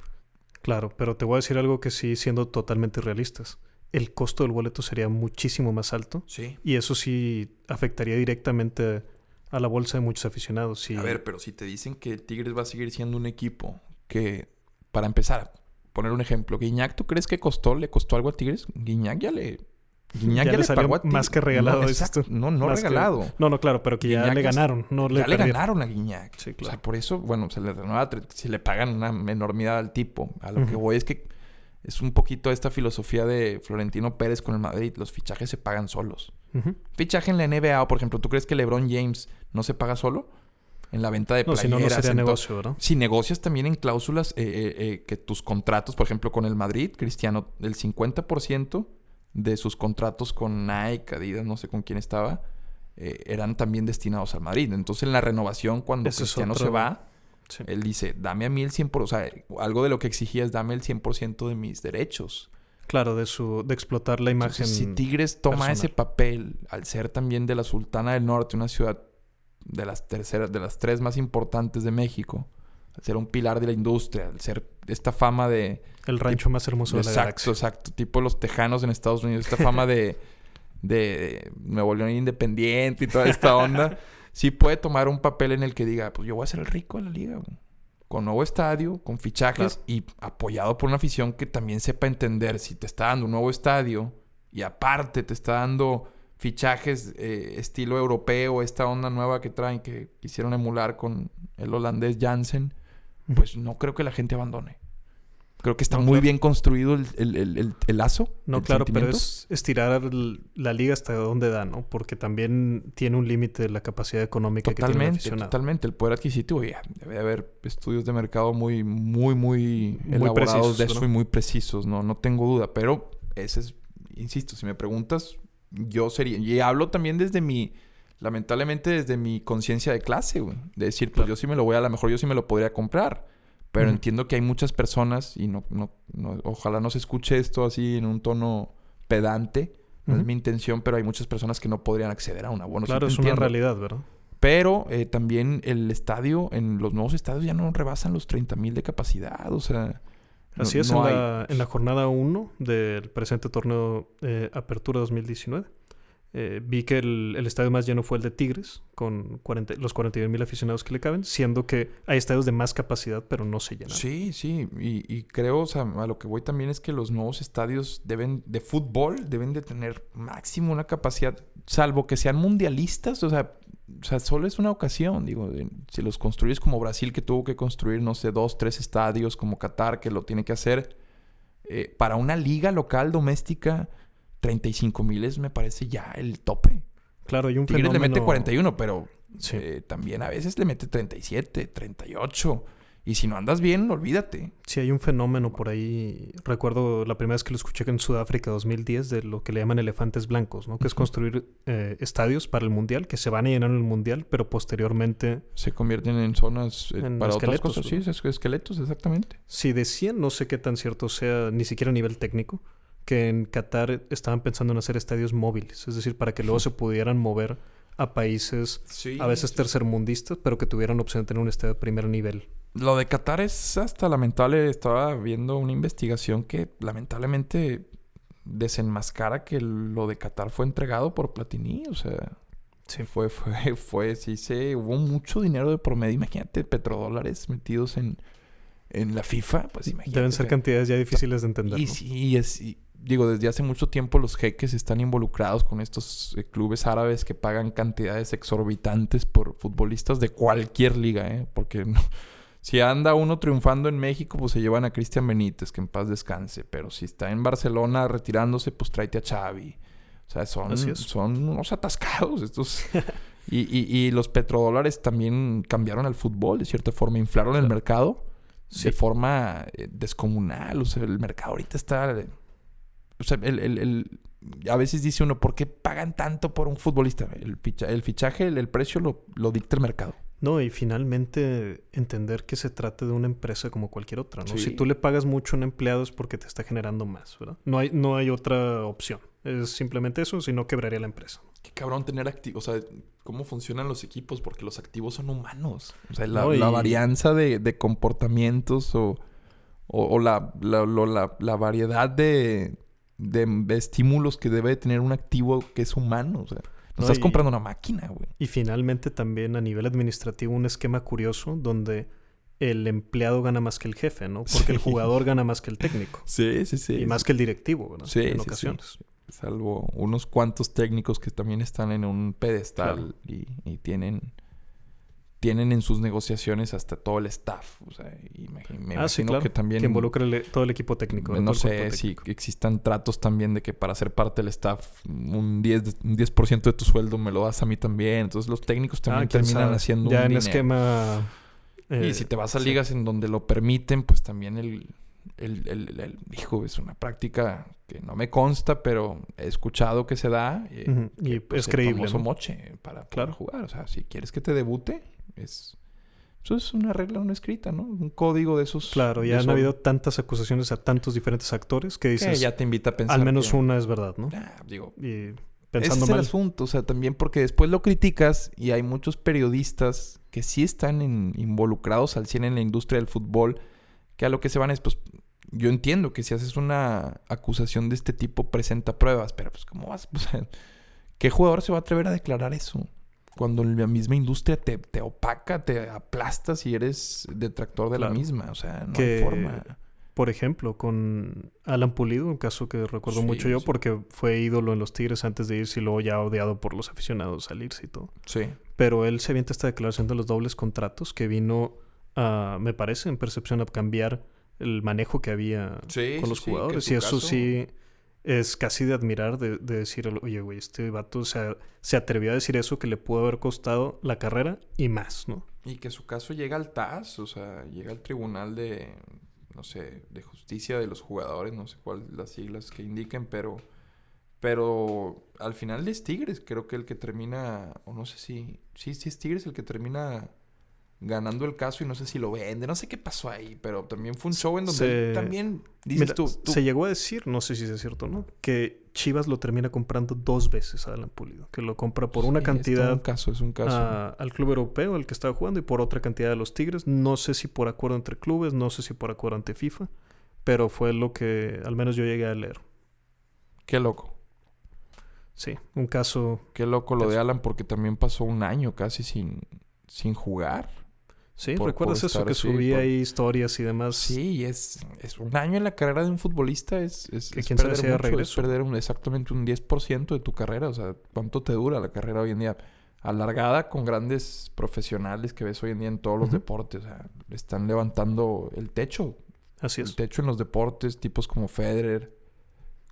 Claro, pero te voy a decir algo que sí, siendo totalmente realistas. El costo del boleto sería muchísimo más alto Sí. y eso sí afectaría directamente a la bolsa de muchos aficionados. Sí, A ver, pero si te dicen que Tigres va a seguir siendo un equipo que, para empezar, poner un ejemplo, Guiñac, ¿tú crees que costó, le costó algo a Tigres? Guiñac ya le... Guiñac Ya le salió más que regalado, No, exacto. no, no que- regalado. No, no, claro, pero que ya le ganaron, no le ya le ganaron a Guiñac. Sí, O claro. sea, por eso, bueno, se le si le pagan una enormidad al tipo. A lo que voy es que es un poquito esta filosofía de Florentino Pérez con el Madrid. Los fichajes se pagan solos. Fichaje en la NBA, o por ejemplo, ¿tú crees que LeBron James no se paga solo? En la venta de No, si playeras. no, no sería en todo. negocio, ¿verdad? Si negocias también en cláusulas eh, eh, eh, que tus contratos, por ejemplo, con el Madrid, Cristiano, el 50% de sus contratos con Nike, Adidas, no sé con quién estaba, eh, eran también destinados al Madrid. Entonces, en la renovación, cuando Ese es Cristiano otro- se va, Sí. él dice, dame a mí el 100%, o sea, algo de lo que exigía es dame el 100% de mis derechos. Claro, de su de explotar la imagen. Entonces, si Tigres toma personal. ese papel, al ser también de la Sultana del Norte, una ciudad de las terceras, de las tres más importantes de México, al ser un pilar de la industria, al ser esta fama de... el rancho más hermoso de la exacto, galaxia. exacto, tipo los tejanos en Estados Unidos, esta fama de, de Nuevo León Independiente y toda esta onda, sí puede tomar un papel en el que diga, pues yo voy a ser el rico de la liga, con nuevo estadio, con fichajes Claro. y apoyado por una afición que también sepa entender si te está dando un nuevo estadio y aparte te está dando fichajes eh, estilo europeo, esta onda nueva que traen que quisieron emular con el holandés Jansen, Ujú. pues no creo que la gente abandone. Creo que está No, muy claro. bien construido el, el- el- el- lazo. No, claro, pero es estirar la liga hasta donde da, ¿no? Porque también tiene un límite la capacidad económica que tiene el Totalmente, totalmente. El poder adquisitivo, ya, debe haber estudios de mercado muy, muy, muy, Muy elaborados precisos, de eso ¿no? y muy precisos, no, no tengo duda. Pero ese es, insisto, si me preguntas, yo sería, y hablo también desde mi, lamentablemente desde mi conciencia de clase, güey. De decir, pues Claro. yo sí me lo voy, a lo mejor yo sí me lo podría comprar. Pero entiendo que hay muchas personas, y no, no, no- ojalá no se escuche esto así en un tono pedante, no es mi intención, pero hay muchas personas que no podrían acceder a una. Bueno, sí claro, es una realidad, ¿verdad? Pero eh, también el estadio, en los nuevos estadios ya no rebasan los 30 mil de capacidad. O sea, no- Así es, no en, hay- la, en la jornada 1 del presente torneo eh, Apertura 2019. Eh, vi que el, el estadio más lleno fue el de Tigres, con 40 los 41 mil aficionados que le caben, siendo que hay estadios de más capacidad, pero no se llenan. Sí, sí. Y, y creo, o sea, a lo que voy también es que los nuevos estadios deben, de fútbol, deben de tener máximo una capacidad, salvo que sean mundialistas. O sea, o sea solo es una ocasión. Digo, si los construyes como Brasil, que tuvo que construir, no sé, dos, tres estadios, como Qatar, que lo tiene que hacer. eh, para una liga local doméstica, 35 mil es, me parece, ya el tope. Claro, hay un Tigres fenómeno... le mete 41, pero Sí. eh, también a veces le mete 37, 38. Y si no andas bien, olvídate. Sí, hay un fenómeno por ahí. Recuerdo la primera vez que lo escuché en Sudáfrica 2010 de lo que le llaman elefantes blancos, ¿no? Que es construir eh, estadios para el mundial, que se van a llenar en el mundial, pero posteriormente, Se convierten en zonas eh, En para otras esqueletos, cosas. Sí, esqueletos, exactamente. si decían, no sé qué tan cierto sea, ni siquiera a nivel técnico, que en Qatar estaban pensando en hacer estadios móviles, es decir, para que luego se pudieran mover a países a veces tercermundistas, pero que tuvieran opción de tener un estadio de primer nivel. Lo de Qatar es hasta lamentable. Estaba viendo una investigación que lamentablemente desenmascara que lo de Qatar fue entregado por Platini. O sea, Sí. fue, fue, fue, sí se, hubo mucho dinero de promedio. Imagínate, petrodólares metidos en, en la FIFA. Pues imagínate. Deben ser cantidades ya difíciles de entender. Y ¿no? sí, es, y digo, desde hace mucho tiempo los jeques están involucrados con estos eh, clubes árabes que pagan cantidades exorbitantes por futbolistas de cualquier liga, ¿eh? Porque no- Si anda uno triunfando en México, pues se llevan a Cristian Benítez, que en paz descanse. Pero si está en Barcelona retirándose, pues tráete a Xavi. O sea, son, son unos atascados estos. y, y- y los petrodólares también cambiaron al fútbol, de cierta forma. Inflaron el mercado Sí. de forma eh, descomunal. O sea, el mercado ahorita está... O sea, el, el- el- a veces dice uno, ¿por qué pagan tanto por un futbolista? El, ficha- el fichaje, el, el precio lo, lo dicta el mercado. No, y finalmente entender que se trata de una empresa como cualquier otra, ¿no? Sí. Si tú le pagas mucho a un empleado es porque te está generando más, ¿verdad? No hay, no hay otra opción. Es simplemente eso, si no quebraría la empresa. Qué cabrón tener activos. O sea, cómo funcionan los equipos, porque los activos son humanos. O sea, la, No, y- la varianza de, de comportamientos o, o, o la, la- la variedad de, de, de estímulos que debe tener un activo que es humano. O sea, no No, estás y- comprando una máquina, güey. Y finalmente también a nivel administrativo un esquema curioso donde el empleado gana más que el jefe, ¿no? Porque el jugador gana más que el técnico. Sí, sí, sí. y más que el directivo, ¿verdad? Sí, sí, en sí. ocasiones. Salvo unos cuantos técnicos que también están en un pedestal Claro. y, y tienen tienen en sus negociaciones hasta todo el staff. O sea, me, ah, sí, imagino claro. que también... Que involucra el- todo el equipo técnico. no el sé si técnico. existan tratos también de que para ser parte del staff un 10, de- un 10% de tu sueldo me lo das a mí también. Entonces los técnicos también Ah, terminan sabe. haciendo Ya un en dinero. esquema... Y eh, si te vas a sí. ligas en donde lo permiten, pues también el, el, el- el- hijo, es una práctica que no me consta, pero he escuchado que se da. eh, y pues, es el creíble, famoso ¿no? moche para Claro. jugar. O sea, si quieres que te debute, es... Eso es una regla no escrita, ¿no? Un código de esos... Claro, ya han habido tantas acusaciones a tantos diferentes actores que que dices, ya te invita a pensar al menos que- una es verdad, ¿no? Ah, digo, Y Ese pensando es el asunto, o sea, también porque después lo criticas y hay muchos periodistas que sí están en- involucrados al 100 en la industria del fútbol, que a lo que se van es, pues, yo entiendo que si haces una acusación de este tipo presenta pruebas, pero pues, ¿cómo vas? O sea, ¿qué jugador se va a atrever a declarar eso? Cuando la misma industria te, te opaca, te aplasta si eres detractor de la misma, o sea, no Que- hay forma. Por ejemplo, con Alan Pulido, un caso que recuerdo Sí, mucho yo sí. porque fue ídolo en los Tigres antes de irse y luego ya odiado por los aficionados salirse y todo. Sí. Pero él se avienta esta declaración de los dobles contratos que vino a, me parece, en percepción a cambiar el manejo que había Sí, con los jugadores. y eso caso- sí es casi de admirar, de, de decir, oye, güey, este vato se, se atrevió a decir eso que le pudo haber costado la carrera y más, ¿no? Y que su caso llega al TAS, o sea, llega al tribunal de, no sé, de justicia de los jugadores, no sé cuáles las siglas que indiquen, pero, pero al final es Tigres, creo que el que termina, o no sé si, sí, sí es Tigres el que termina ganando el caso y no sé si lo vende, no sé qué pasó ahí, pero también fue un show en donde Se- él también dices Mira, tú, tú- se llegó a decir, no sé si es cierto o no, que Chivas lo termina comprando dos veces a Alan Pulido. Que lo compra por una Sí, cantidad un caso, es un caso. a- al club europeo, el que estaba jugando, y por otra cantidad a los Tigres. No sé si por acuerdo entre clubes, no sé si por acuerdo ante FIFA, pero fue lo que al menos yo llegué a leer. Qué loco. Sí, un caso. Qué loco lo de. Alan porque también pasó un año casi sin, sin jugar. Sí, Por- ¿recuerdas por eso? Que subía por- ahí historias y demás. Sí, es, es un año en la carrera de un futbolista es, es, Que es perder mucho, es regreso. perder un- exactamente un 10% de tu carrera. O sea, ¿cuánto te dura la carrera hoy en día? Alargada con grandes profesionales que ves hoy en día en todos los Ujú. deportes. O sea, están levantando el techo. Así El es. techo en los deportes, tipos como Federer,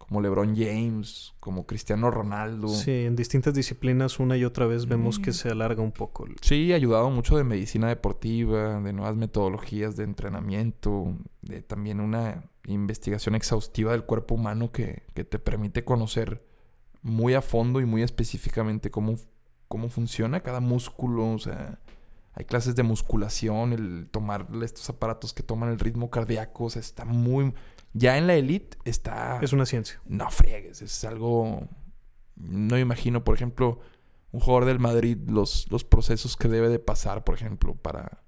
como LeBron James, como Cristiano Ronaldo. Sí, en distintas disciplinas una y otra vez vemos que Mm. se alarga un poco. el- Sí, ha ayudado mucho de medicina deportiva, de nuevas metodologías de entrenamiento, de también una investigación exhaustiva del cuerpo humano que, que te permite conocer muy a fondo y muy específicamente cómo, cómo funciona cada músculo. O sea, hay clases de musculación, el tomar estos aparatos que toman el ritmo cardíaco, o sea, está muy... Ya en la elite está... Es una ciencia. No friegues, es algo... No imagino, por ejemplo, un jugador del Madrid, los, los procesos que debe de pasar, por ejemplo, para,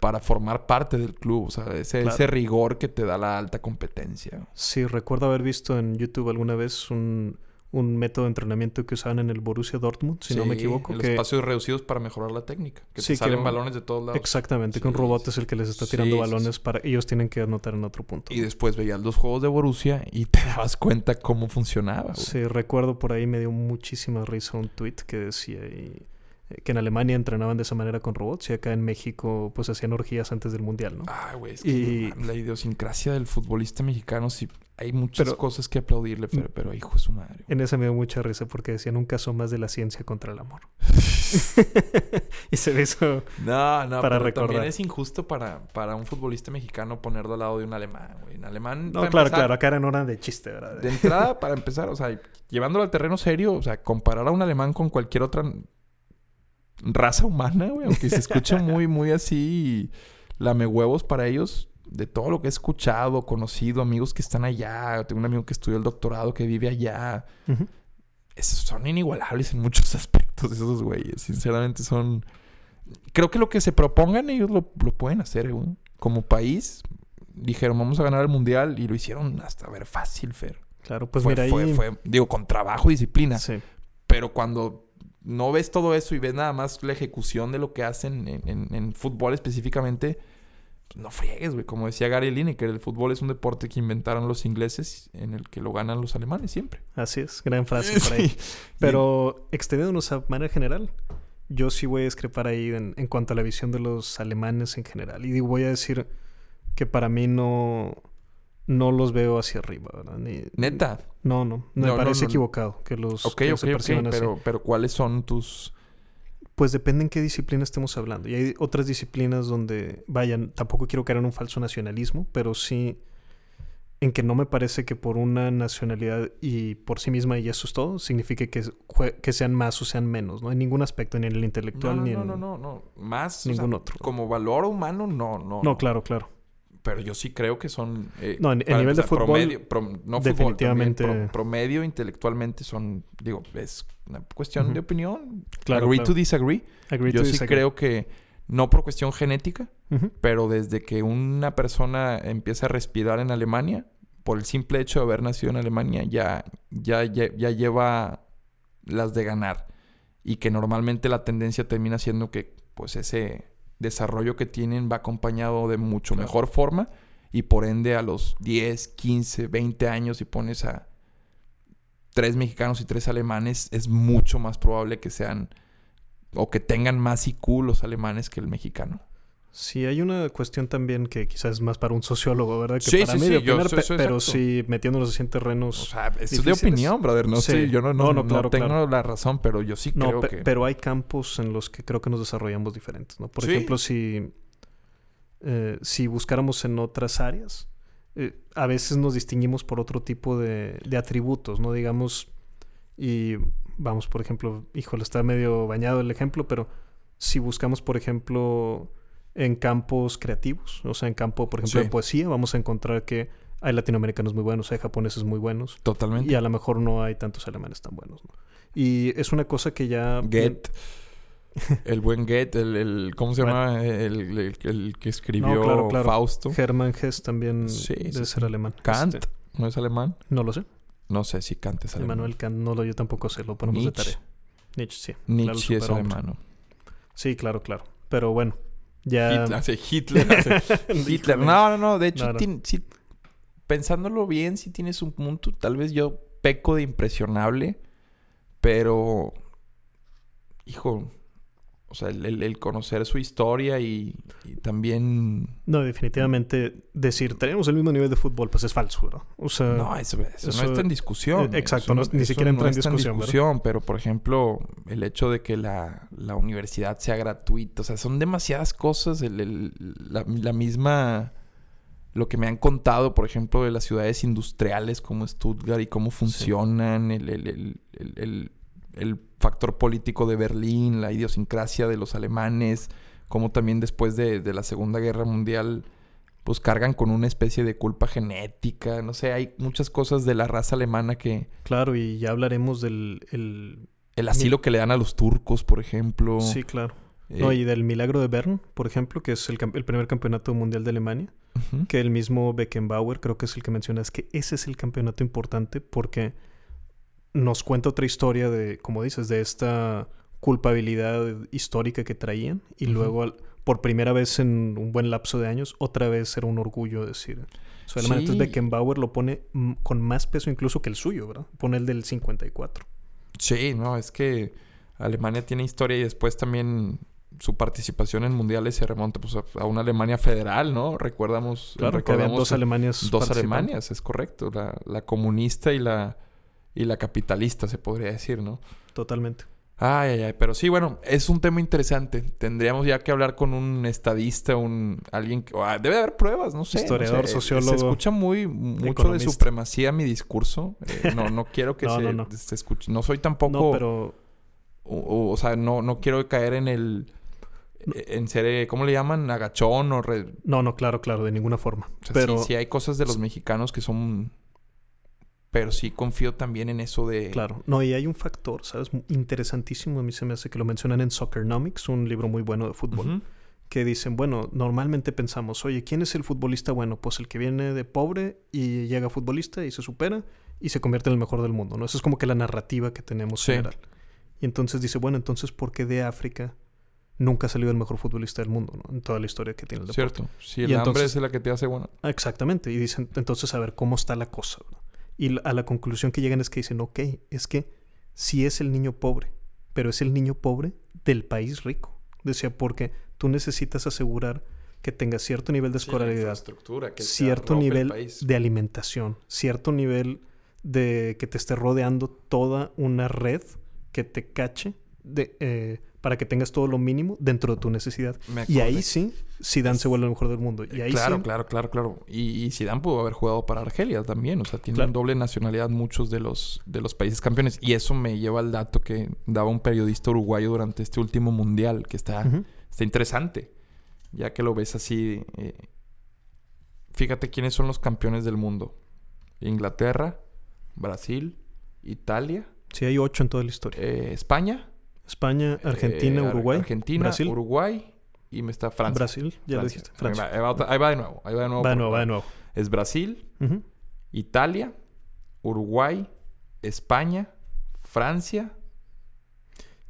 para formar parte del club. O sea, ese, Claro. ese rigor que te da la alta competencia. Sí, recuerdo haber visto en YouTube alguna vez un, un método de entrenamiento que usaban en el Borussia Dortmund, si no me Sí, equivoco. Que espacios reducidos para mejorar la técnica. Que Sí, te salen balones de todos lados. Exactamente, que un Sí, robot sí, es el que les está sí, tirando sí, balones para ellos tienen que anotar en otro punto. Y después veías los juegos de Borussia y te dabas cuenta cómo funcionaba. güey. Sí, recuerdo por ahí me dio muchísima risa un tweet que decía y eh, que en Alemania entrenaban de esa manera con robots y acá en México pues hacían orgías antes del mundial, ¿no? Ah, güey, es que Y- la idiosincrasia del futbolista mexicano, sí, hay muchas Pero- cosas que aplaudirle, Fer, pero hijo de su madre. En esa me dio mucha risa porque decían un caso más de la ciencia contra el amor. y se me hizo... No, no, Para pero recordar. también es injusto para, para un futbolista mexicano ponerlo al lado de un alemán, güey. Un alemán. No, claro, empezar, claro, acá era hora de chiste, ¿verdad? De entrada, para empezar, o sea, llevándolo al terreno serio, o sea, comparar a un alemán con cualquier otra raza humana, güey, aunque se escuche muy, muy así, lame huevos para ellos, de todo lo que he escuchado, conocido, amigos que están allá, tengo un amigo que estudió el doctorado que vive allá, esos son inigualables en muchos aspectos, esos güeyes, sinceramente son... Creo que lo que se propongan ellos lo, lo pueden hacer, güey. Como país, dijeron, vamos a ganar el mundial y lo hicieron hasta ver fácil, Fer Claro, pues fue, mira ahí... fue- fue, digo, con trabajo y disciplina. Sí. Pero cuando no ves todo eso y ves nada más la ejecución de lo que hacen en, en- en fútbol específicamente, no friegues, güey. Como decía Gary Lineker, el fútbol es un deporte que inventaron los ingleses en el que lo ganan los alemanes siempre. Así es, gran frase por ahí. Sí. Pero extendiéndonos a manera general, yo sí voy a discrepar ahí en, en cuanto a la visión de los alemanes en general. Y voy a decir que para mí no, no los veo hacia arriba, ¿verdad? Ni- Neta. No, no, me No, parece no. equivocado que los Ok, que se perciban así. Pero, pero ¿cuáles son tus...? Pues depende en qué disciplina estemos hablando. Y hay otras disciplinas donde, vayan, tampoco quiero caer en un falso nacionalismo, pero sí en que no me parece que por una nacionalidad y por sí misma y eso es todo, signifique que, que sean más o sean menos, ¿no? En ningún aspecto, ni en el No, intelectual, no, ni no, en... no, no, no. Más, o sea, ningún otro. como valor humano, no, no. No, claro, claro. Pero yo sí creo que son... eh, No, en- para nivel de fútbol, promedio, prom- no definitivamente- Fútbol, también, pro- promedio intelectualmente son... Digo, es una cuestión de opinión. Claro, Agree claro. to disagree. Agree yo to sí disagree. creo que... No por cuestión genética, pero desde que una persona empieza a respirar en Alemania, por el simple hecho de haber nacido en Alemania, ya, ya, ya, ya lleva las de ganar. Y que normalmente la tendencia termina siendo que pues ese desarrollo que tienen va acompañado de mucho Claro. mejor forma. Y por ende a los 10, 15, 20 años si pones a tres mexicanos y tres alemanes, es mucho más probable que sean o que tengan más IQ los alemanes que el mexicano. Sí, hay una cuestión también que quizás es más para un sociólogo, ¿verdad? Que Sí, para sí, mí sí, de yo opinar, pero sí metiéndonos así en O terrenos... sea, es de opinión, brother. No Sí. sé, yo no, no, No, no, no claro, tengo claro. la razón, pero yo sí creo que... pero hay campos en los que creo que nos desarrollamos diferentes, ¿no? Por ejemplo, si, eh, si buscáramos en otras áreas, eh, a veces nos distinguimos por otro tipo de, de atributos, ¿no? Digamos, y vamos, por ejemplo, híjole, está medio bañado el ejemplo, pero si buscamos, por ejemplo, en campos creativos, o sea, en campo, por ejemplo, Sí. de poesía, vamos a encontrar que hay latinoamericanos muy buenos, hay japoneses muy buenos, Totalmente. y a lo mejor no hay tantos alemanes tan buenos, ¿no? Y es una cosa que ya... Get. El buen Get, el, el- ¿cómo se llama? El, el- el que escribió No, claro, claro. Fausto. Hermann Hesse también Sí, debe sí, ser alemán. Kant, Este, ¿no es alemán? no lo sé. No sé si Kant es alemán. Emmanuel Kant, no lo yo tampoco sé, lo ponemos Nietzsche. de tarea. Nietzsche, sí. Nietzsche claro, es alemán. Sí, claro, claro. Pero bueno, ya... Hitler, hace Hitler. hace Hitler. No, no, no. De hecho, No, no. tien- sí, pensándolo bien, sí tienes un punto. Tal vez yo peco de impresionable, pero, hijo, o sea, el, el- el conocer su historia y, y también... No, definitivamente decir, tenemos el mismo nivel de fútbol, pues es falso, ¿verdad? O sea... No, eso, eso eso- no está en discusión. eh, exacto, no- ni siquiera entra en está discusión, pero por ejemplo, el hecho de que la, la universidad sea gratuita, o sea, son demasiadas cosas. el- la, la misma. Lo que me han contado, por ejemplo, de las ciudades industriales como Stuttgart y cómo funcionan, el, el- el- el- el- el factor político de Berlín, la idiosincrasia de los alemanes, como también después de, de la Segunda Guerra Mundial pues cargan con una especie de culpa genética, no sé, hay muchas cosas de la raza alemana que Claro, y ya hablaremos del... el- el asilo que le dan a los turcos, por ejemplo. Sí, claro. eh, No, y del milagro de Bern, por ejemplo, que es el, el primer campeonato mundial de Alemania. que el mismo Beckenbauer, creo que es el que mencionas, que ese es el campeonato importante porque nos cuenta otra historia de, como dices, de esta culpabilidad histórica que traían y luego al- por primera vez en un buen lapso de años, otra vez era un orgullo decir. Su alemán. Entonces Sí. Beckenbauer lo pone con más peso incluso que el suyo, ¿verdad? Pone el del 54. Sí, no, es que Alemania tiene historia y después también su participación en mundiales se remonta pues, a, una Alemania federal, ¿no? Recordamos. Claro, que habían recordamos dos Alemanias. Dos. Alemanias, es correcto. La, la comunista y la, y la capitalista, se podría decir, ¿no? Totalmente. Ay, ay, ay. Pero sí, bueno, es un tema interesante. Tendríamos ya que hablar con un estadista, un alguien que... ah, debe haber pruebas, no sé. no Historiador, sé. sociólogo, Se escucha muy... Mucho de supremacía mi discurso. Eh, no, no quiero que No, se, no, no. se escuche. No soy tampoco... No, pero O, o- o sea, no, no quiero caer en el... En ser, eh, ¿cómo le llaman? Agachón o... re- no, no, claro, claro, de ninguna forma. o sea, pero sí, sí hay cosas de los mexicanos que son... Pero sí confío también en eso de... claro, no, y hay un factor, ¿sabes? Interesantísimo, a mí se me hace que lo mencionan en Soccernomics, un libro muy bueno de fútbol. Que dicen, bueno, normalmente pensamos, oye, ¿quién es el futbolista bueno? Pues el que viene de pobre y llega futbolista y se supera y se convierte en el mejor del mundo, ¿no? Eso es como que la narrativa que tenemos Sí. general. Y entonces dice, bueno, entonces, ¿por qué de África nunca ha salido el mejor futbolista del mundo, ¿no? En toda la historia que tiene el deporte. Cierto. Si Y el hambre entonces- es la que te hace bueno. Exactamente. Y dicen, entonces, a ver, ¿cómo está la cosa? ¿verdad? Y a la conclusión que llegan es que dicen, ok, es que sí es el niño pobre, pero es el niño pobre del país rico. Decía, porque tú necesitas asegurar que tenga cierto nivel de escolaridad, cierto nivel de alimentación, cierto nivel de que te esté rodeando toda una red que te cache de, eh, para que tengas todo lo mínimo dentro de tu necesidad. Y ahí sí, Zidane se vuelve el mejor del mundo. Y ahí claro, sí, claro, claro, claro. Y, y Zidane pudo haber jugado para Argelia también. O sea, tienen Claro. doble nacionalidad muchos de los, de los países campeones. Y eso me lleva al dato que daba un periodista uruguayo durante este último mundial, que está, está interesante. Ya que lo ves así. eh, fíjate quiénes son los campeones del mundo. Inglaterra, Brasil, Italia, Sí, hay ocho en toda la historia. eh, España. España, Argentina, eh, Ar- Uruguay, Argentina, Brasil, Uruguay y me está Francia. Brasil, ya lo Francia. dijiste. Ahí Francia. va, ahí va otra- ahí va de nuevo. Ahí va de nuevo. Va de nuevo, va de nuevo. Es Brasil. Italia, Uruguay, España, Francia.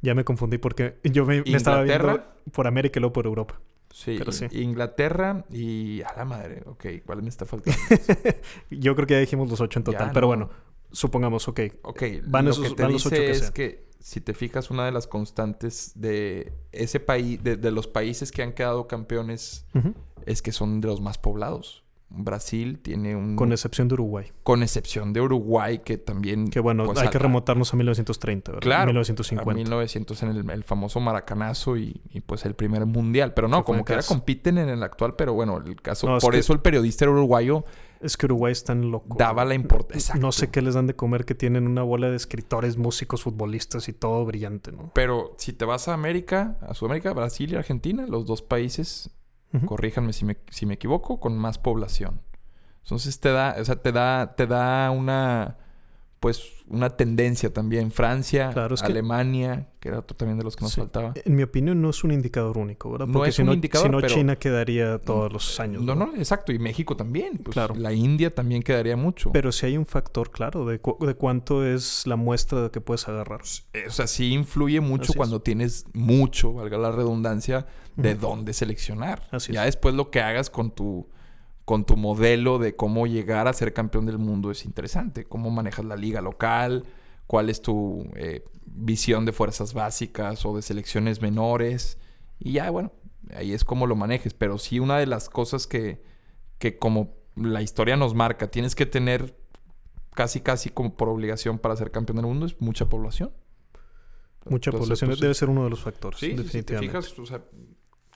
Ya me confundí porque yo me, me estaba viendo Inglaterra. por América y luego por Europa. Sí, Pero sí. Inglaterra y... A la madre. Ok, ¿cuál me está faltando? Yo creo que ya dijimos los ocho en total, Ya, pero no. bueno, supongamos, ok. Ok, Van lo esos- que te van los dice ocho que es sean. que si te fijas, una de las constantes de ese país, de, de los países que han quedado campeones, es que son de los más poblados. Brasil tiene un... Con excepción de Uruguay. con excepción de Uruguay, que también... Que bueno, pues, hay que remontarnos a 1930, ¿verdad? Claro, 1950. A 1900 en el, el famoso Maracanazo y, y, pues el primer mundial. Pero no, como en que ahora compiten en el actual, pero bueno, el caso... No, es por eso el periodista uruguayo Es que Uruguay es tan loco. daba la importancia. No sé qué les dan de comer que tienen una bola de escritores, músicos, futbolistas y todo brillante, ¿no? Pero si te vas a América, a Sudamérica, Brasil y Argentina, los dos países, Corríjanme si me, si me equivoco, con más población. Entonces te da, o sea, te da, te da una, pues, una tendencia también. Francia, Claro, es que- Alemania, que era otro también de los que nos Sí. faltaba. En mi opinión no es un indicador único, ¿verdad? No Porque es si un no, indicador, si no pero- China quedaría todos los años. No, ¿no? no, exacto. Y México también. Pues, Claro. La India también quedaría mucho. Pero sí hay un factor claro de, cu- de cuánto es la muestra de que puedes agarrar. O sea, sí influye mucho Así es. cuando tienes mucho, valga la redundancia, de dónde seleccionar. Así ya es. después lo que hagas con tu, con tu modelo de cómo llegar a ser campeón del mundo es interesante. Cómo manejas la liga local, cuál es tu eh, visión de fuerzas básicas o de selecciones menores. Y ya, bueno, ahí es como lo manejes. Pero sí una de las cosas que, que como la historia nos marca, tienes que tener casi, casi como por obligación para ser campeón del mundo es mucha población. Mucha Entonces, población pues, debe ser uno de los factores, Sí, sí, si te definitivamente. fijas, o sea,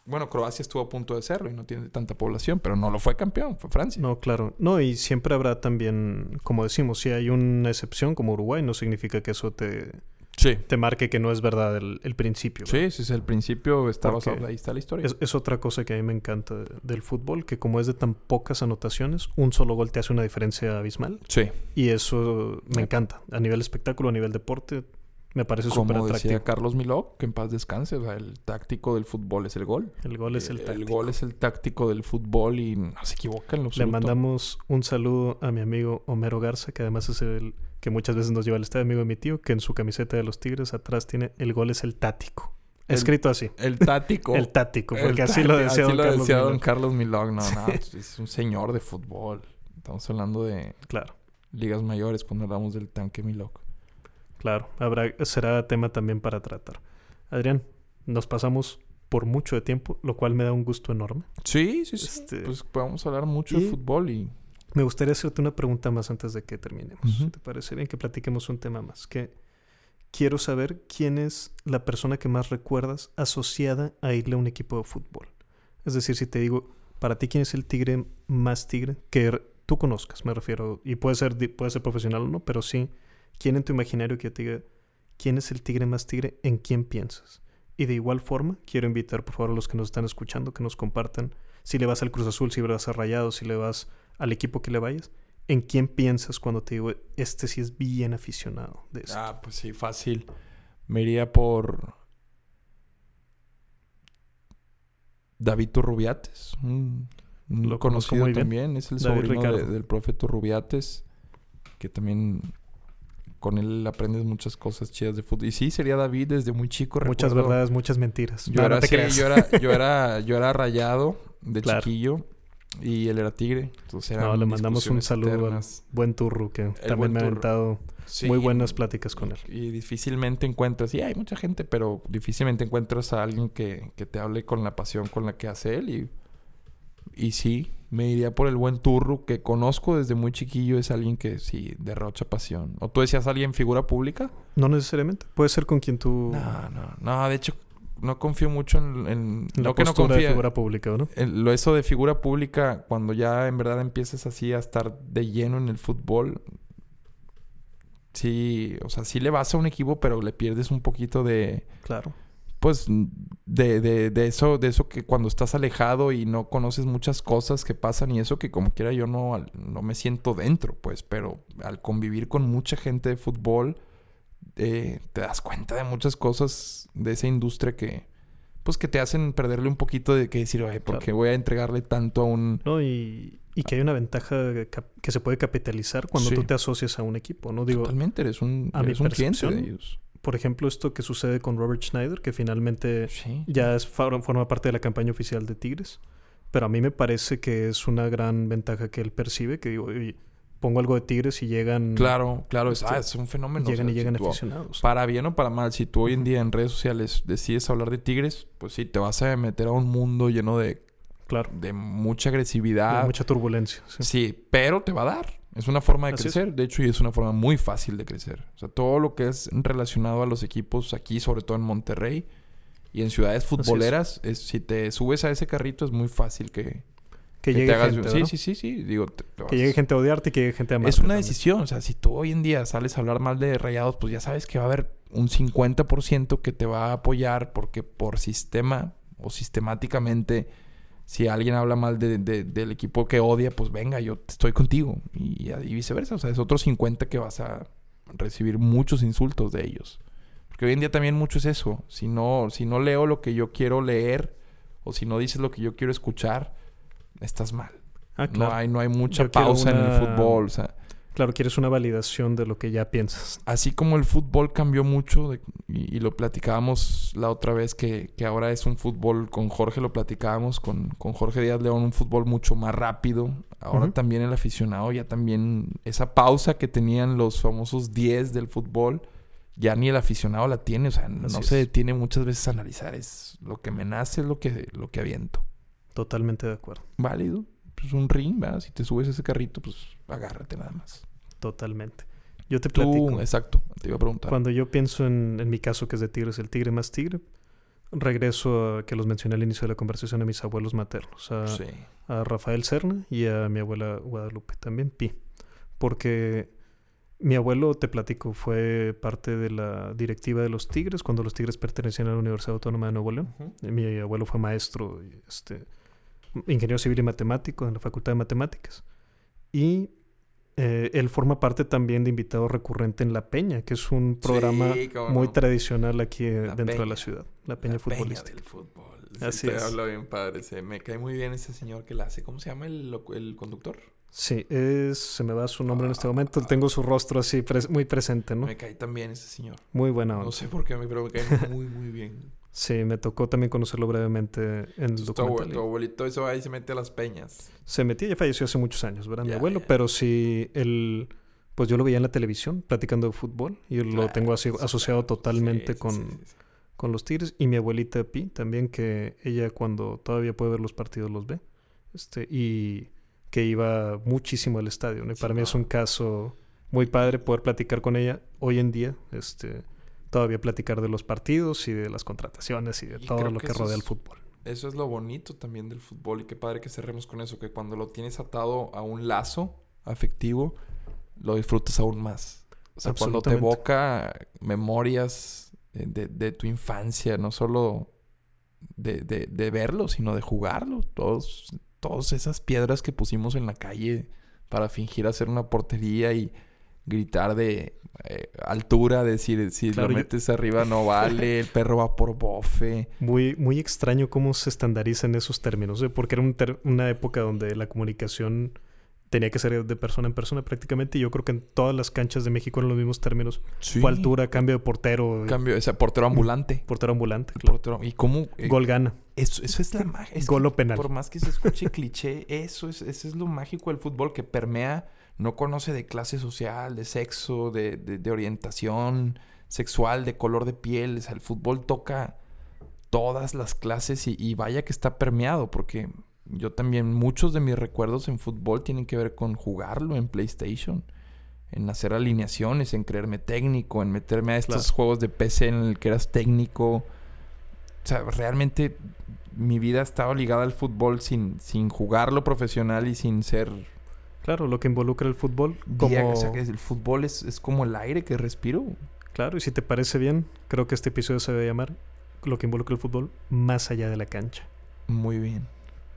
bueno, Croacia estuvo a punto de serlo y no tiene tanta población, pero no lo fue campeón, fue Francia. No, claro. No, y siempre habrá también, como decimos, si hay una excepción como Uruguay, no significa que eso te, Sí. te marque que no es verdad el, el principio. ¿verdad? Sí, sí, sí, el principio está Porque basado, ahí está la historia. Es, es otra cosa que a mí me encanta de- del fútbol, que como es de tan pocas anotaciones, un solo gol te hace una diferencia abismal. Sí, Y eso me Eh. encanta. A nivel espectáculo, a nivel deporte, me parece súper como atractivo. decía Carlos Miló, que en paz descanse, o sea, el táctico del fútbol es el gol. El gol es el, Eh, el táctico. gol es el táctico del fútbol y no se equivoca en lo Le mandamos un saludo a mi amigo Homero Garza, que además es el que muchas veces nos lleva al estadio, amigo de mi tío, que en su camiseta de los Tigres atrás tiene el gol es el tático. El- Escrito así. El tático. El tático, El porque así lo decía así don lo Carlos. decía don. Carlos Milog. No, no, es un señor de fútbol. Estamos hablando de Claro, ligas mayores cuando hablamos del tanque Milog. Claro, habrá, será tema también para tratar. Adrián, nos pasamos por mucho de tiempo, lo cual me da un gusto enorme. Sí, sí, sí. Este- Pues podemos hablar mucho de fútbol y... Me gustaría hacerte una pregunta más antes de que terminemos. Ujú. ¿Te parece bien que platiquemos un tema más? Que quiero saber quién es la persona que más recuerdas asociada a irle a un equipo de fútbol. Es decir, si te digo, para ti, ¿quién es el tigre más tigre que tú conozcas? Me refiero, y puede ser, puede ser profesional o no, pero sí, ¿quién en tu imaginario que te diga, quién es el tigre más tigre, en quién piensas? Y de igual forma, quiero invitar por favor a los que nos están escuchando que nos compartan si le vas al Cruz Azul, si le vas a Rayados, si le vas al equipo que le vayas, ¿en quién piensas cuando te digo, este sí es bien aficionado de esto? Ah, pues sí, fácil. Me iría por... David Turrubiates, un Lo conozco conocido muy bien. también, es el David sobrino de- del profe Turrubiates, que también con él aprendes muchas cosas chidas de fútbol. Y sí, sería David desde muy chico. muchas recuerdo- verdades, muchas mentiras. Yo No, era, sí, yo era, yo era, yo era rayado de Claro. chiquillo y él era tigre. Entonces No, le mandamos un saludo al buen Turru, que también me ha aventado Sí, muy buenas pláticas con él. Y difícilmente encuentras, y hay mucha gente, pero difícilmente encuentras a alguien que, que te hable con la pasión con la que hace él. Y, y sí, me iría por el buen Turru, que conozco desde muy chiquillo, es alguien que sí derrocha pasión. ¿O tú decías alguien figura pública? No necesariamente. Puede ser con quien tú... No, no, no, de hecho, no confío mucho en. en la no que no postura de figura pública, ¿no? el- lo eso de figura pública, cuando ya en verdad empiezas así a estar de lleno en el fútbol, sí, o sea, sí le vas a un equipo, pero le pierdes un poquito de, Claro. Pues, de, de, de eso, de eso que cuando estás alejado y no conoces muchas cosas que pasan y eso que como quiera yo no, no me siento dentro, pues, pero al convivir con mucha gente de fútbol, eh, te das cuenta de muchas cosas de esa industria que, pues, que te hacen perderle un poquito de que decir, oye, ¿por Claro. qué voy a entregarle tanto a un... ¿no? Y, y que hay una ventaja que se puede capitalizar cuando Sí. tú te asocias a un equipo, ¿no? Digo, Totalmente, eres un, a mi eres un cliente de ellos. Por ejemplo, esto que sucede con Robert Schneider, que finalmente Sí. ya es, forma parte de la campaña oficial de Tigres. Pero a mí me parece que es una gran ventaja que él percibe, que digo, oye, pongo algo de Tigres y llegan, Claro, claro, es, ah, es un fenómeno. llegan o sea, y llegan aficionados. Para bien o para mal, si tú hoy en día en redes sociales decides hablar de tigres, pues sí, te vas a meter a un mundo lleno de, Claro, de mucha agresividad. mucha turbulencia. sí. Sí, pero te va a dar. Es una forma de Así es. crecer, de hecho, y es una forma muy fácil de crecer. O sea, todo lo que es relacionado a los equipos aquí, sobre todo en Monterrey y en ciudades futboleras, es. si te subes a ese carrito es muy fácil que, Que que llegue te hagas... gente, sí, ¿no? sí, sí, sí, digo... te- te Que llegue gente a odiarte y que llegue gente a amarte. Es una también. decisión, o sea, si tú hoy en día sales a hablar mal de Rayados, pues ya sabes que va a haber un 50% que te va a apoyar porque por sistema o sistemáticamente, si alguien habla mal de- de- del equipo que odia, pues venga, yo estoy contigo y, y viceversa, o sea, es otro 50 que vas a recibir muchos insultos de ellos. Porque hoy en día también mucho es eso, si no, si no leo lo que yo quiero leer o si no dices lo que yo quiero escuchar, estás mal. Ah, claro. No hay, no hay mucha Yo pausa en el fútbol. O sea, Claro, quieres una validación de lo que ya piensas. así como el fútbol cambió mucho, de- y, y lo platicábamos la otra vez, que, que ahora es un fútbol, con Jorge lo platicábamos, con, con Jorge Díaz León, un fútbol mucho más rápido. Ahora también el aficionado, ya también esa pausa que tenían los famosos 10 del fútbol, ya ni el aficionado la tiene. O sea, no se detiene muchas veces a analizar. Es lo que me nace, es lo que, lo que aviento. Totalmente de acuerdo. Válido. Pues un ring, ¿verdad? Si te subes a ese carrito, pues agárrate nada más. Totalmente. Yo te Tú, platico. exacto, te iba a preguntar. Cuando yo pienso en, en mi caso, que es de Tigres, el tigre más tigre, regreso a que los mencioné al inicio de la conversación a mis abuelos maternos, a, Sí. a Rafael Serna y a mi abuela Guadalupe, también Pi. Porque mi abuelo, te platico, fue parte de la directiva de los Tigres cuando los Tigres pertenecían a la Universidad Autónoma de Nuevo León. Mi abuelo fue maestro, y, este, ingeniero civil y matemático en la Facultad de Matemáticas. Y eh, él forma parte también de invitado recurrente en La Peña, que es un programa Sí, muy no. tradicional aquí eh, La dentro de Peña. la ciudad. La Peña La futbolística. del fútbol. Así te es. habla bien padre. se- me cae muy bien ese señor que la hace. ¿Cómo se llama el, conductor? Sí, es, se me va su nombre en este Ah. momento. Tengo su rostro así muy presente, ¿no? Me cae también ese señor. Muy buena onda. No sé por qué, pero me cae muy, muy bien. Sí, me tocó también conocerlo brevemente en el documental. tu abuelito eso va y se mete a las peñas. Se metía, ya falleció hace muchos años, ¿verdad? Mi abuelo, pero sí, él pues yo lo veía en la televisión platicando de fútbol y lo Claro, tengo así, sí, asociado claro. totalmente Sí, con, sí, sí, sí. con los Tigres y mi abuelita Pi también que ella cuando todavía puede ver los partidos los ve este y que iba muchísimo al estadio ¿no? y para mí es un caso muy padre poder platicar con ella hoy en día este todavía platicar de los partidos y de las contrataciones y de Y todo lo que rodea el fútbol Eso es lo bonito también del fútbol y qué padre que cerremos con eso, que cuando lo tienes atado a un lazo afectivo, lo disfrutas aún más. O sea, cuando te evoca memorias eh, de, de tu infancia, no solo de, de- de verlo, sino de jugarlo. Todos, todas esas piedras que pusimos en la calle para fingir hacer una portería y gritar de eh, altura, decir si Claro, lo yo- metes arriba no vale, el perro va por bofe. Muy, muy extraño cómo se estandarizan esos términos, ¿eh? porque era un ter- una época donde la comunicación tenía que ser de persona en persona prácticamente, y yo creo que en todas las canchas de México eran los mismos términos. Fue altura, cambio de portero, Cambio, ese portero ambulante. portero ambulante, claro. portero- ¿Y cómo? eh, gol gana, Eso, eso es la magia. es gol o penal. Por más que se escuche cliché, eso es, eso es lo mágico del fútbol que permea, no conoce de clase social, de sexo, de, de- de orientación sexual, de color de piel. O sea, el fútbol toca todas las clases y, y vaya que está permeado, porque yo también, muchos de mis recuerdos en fútbol tienen que ver con jugarlo en PlayStation. En hacer alineaciones, en creerme técnico, en meterme a estos Claro. juegos de PC en el que eras técnico. O sea, realmente mi vida ha estado ligada al fútbol sin, sin jugarlo profesional y sin ser... Claro, lo que involucra el fútbol como... día- o sea, que el fútbol es, es como el aire que respiro. Claro, y si te parece bien, creo que este episodio se debe llamar lo que involucra el fútbol más allá de la cancha. Muy bien.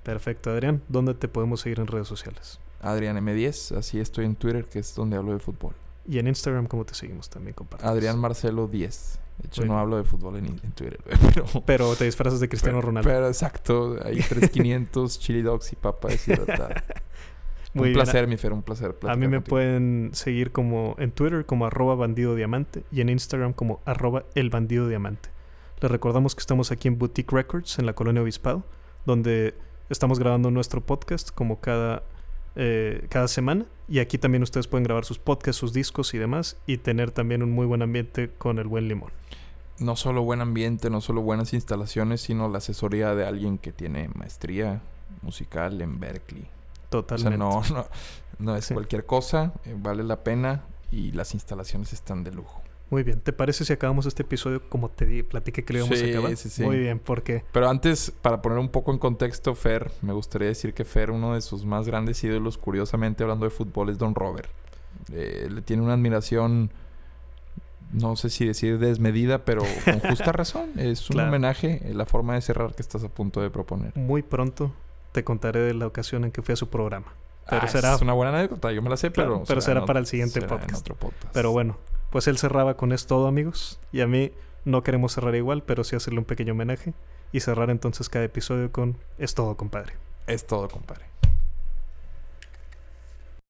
Perfecto, Adrián, ¿dónde te podemos seguir en redes sociales? Adrián M10, así estoy en Twitter, que es donde hablo de fútbol. Y en Instagram, ¿cómo te seguimos también? Compártenos. Adrián Marcelo 10. De hecho, no hablo de fútbol en, en Twitter, pero... Pero te disfrazas de Cristiano pero, Ronaldo. Pero exacto, hay 3500 chili dogs y papa deshidratada. Muy un bien, placer, mi Fer, un placer. A mí me contigo. pueden seguir como en Twitter como arroba bandido diamante y en Instagram como arroba el bandido diamante. Les recordamos que estamos aquí en Boutique Records en la colonia Obispado, donde estamos grabando nuestro podcast como cada, eh, cada semana. Y aquí también ustedes pueden grabar sus podcasts, sus discos y demás y tener también un muy buen ambiente con el buen limón. no solo buen ambiente, no solo buenas instalaciones, sino la asesoría de alguien que tiene maestría musical en Berkeley. Totalmente. O sea, no, no, no es Sí. cualquier cosa, eh, vale la pena y las instalaciones están de lujo. Muy bien. ¿Te parece si acabamos este episodio como te di, platiqué que lo íbamos Sí, a acabar? sí, sí. Muy bien, porque Pero antes, para poner un poco en contexto, Fer, me gustaría decir que Fer, uno de sus más grandes ídolos, curiosamente hablando de fútbol, es Don Robert. Eh, le tiene una admiración, no sé si decir desmedida, pero con justa razón. Es un Claro. homenaje, eh, la forma de cerrar que estás a punto de proponer. muy pronto te contaré de la ocasión en que fui a su programa. Pero Ah, será Es una buena anécdota, yo me la sé, Claro, pero... pero será para el siguiente podcast. podcast. Pero bueno, pues él cerraba con esto todo, amigos. Y a mí no queremos cerrar igual, pero sí hacerle un pequeño homenaje. Y cerrar entonces cada episodio con Es todo, compadre. Es todo, compadre.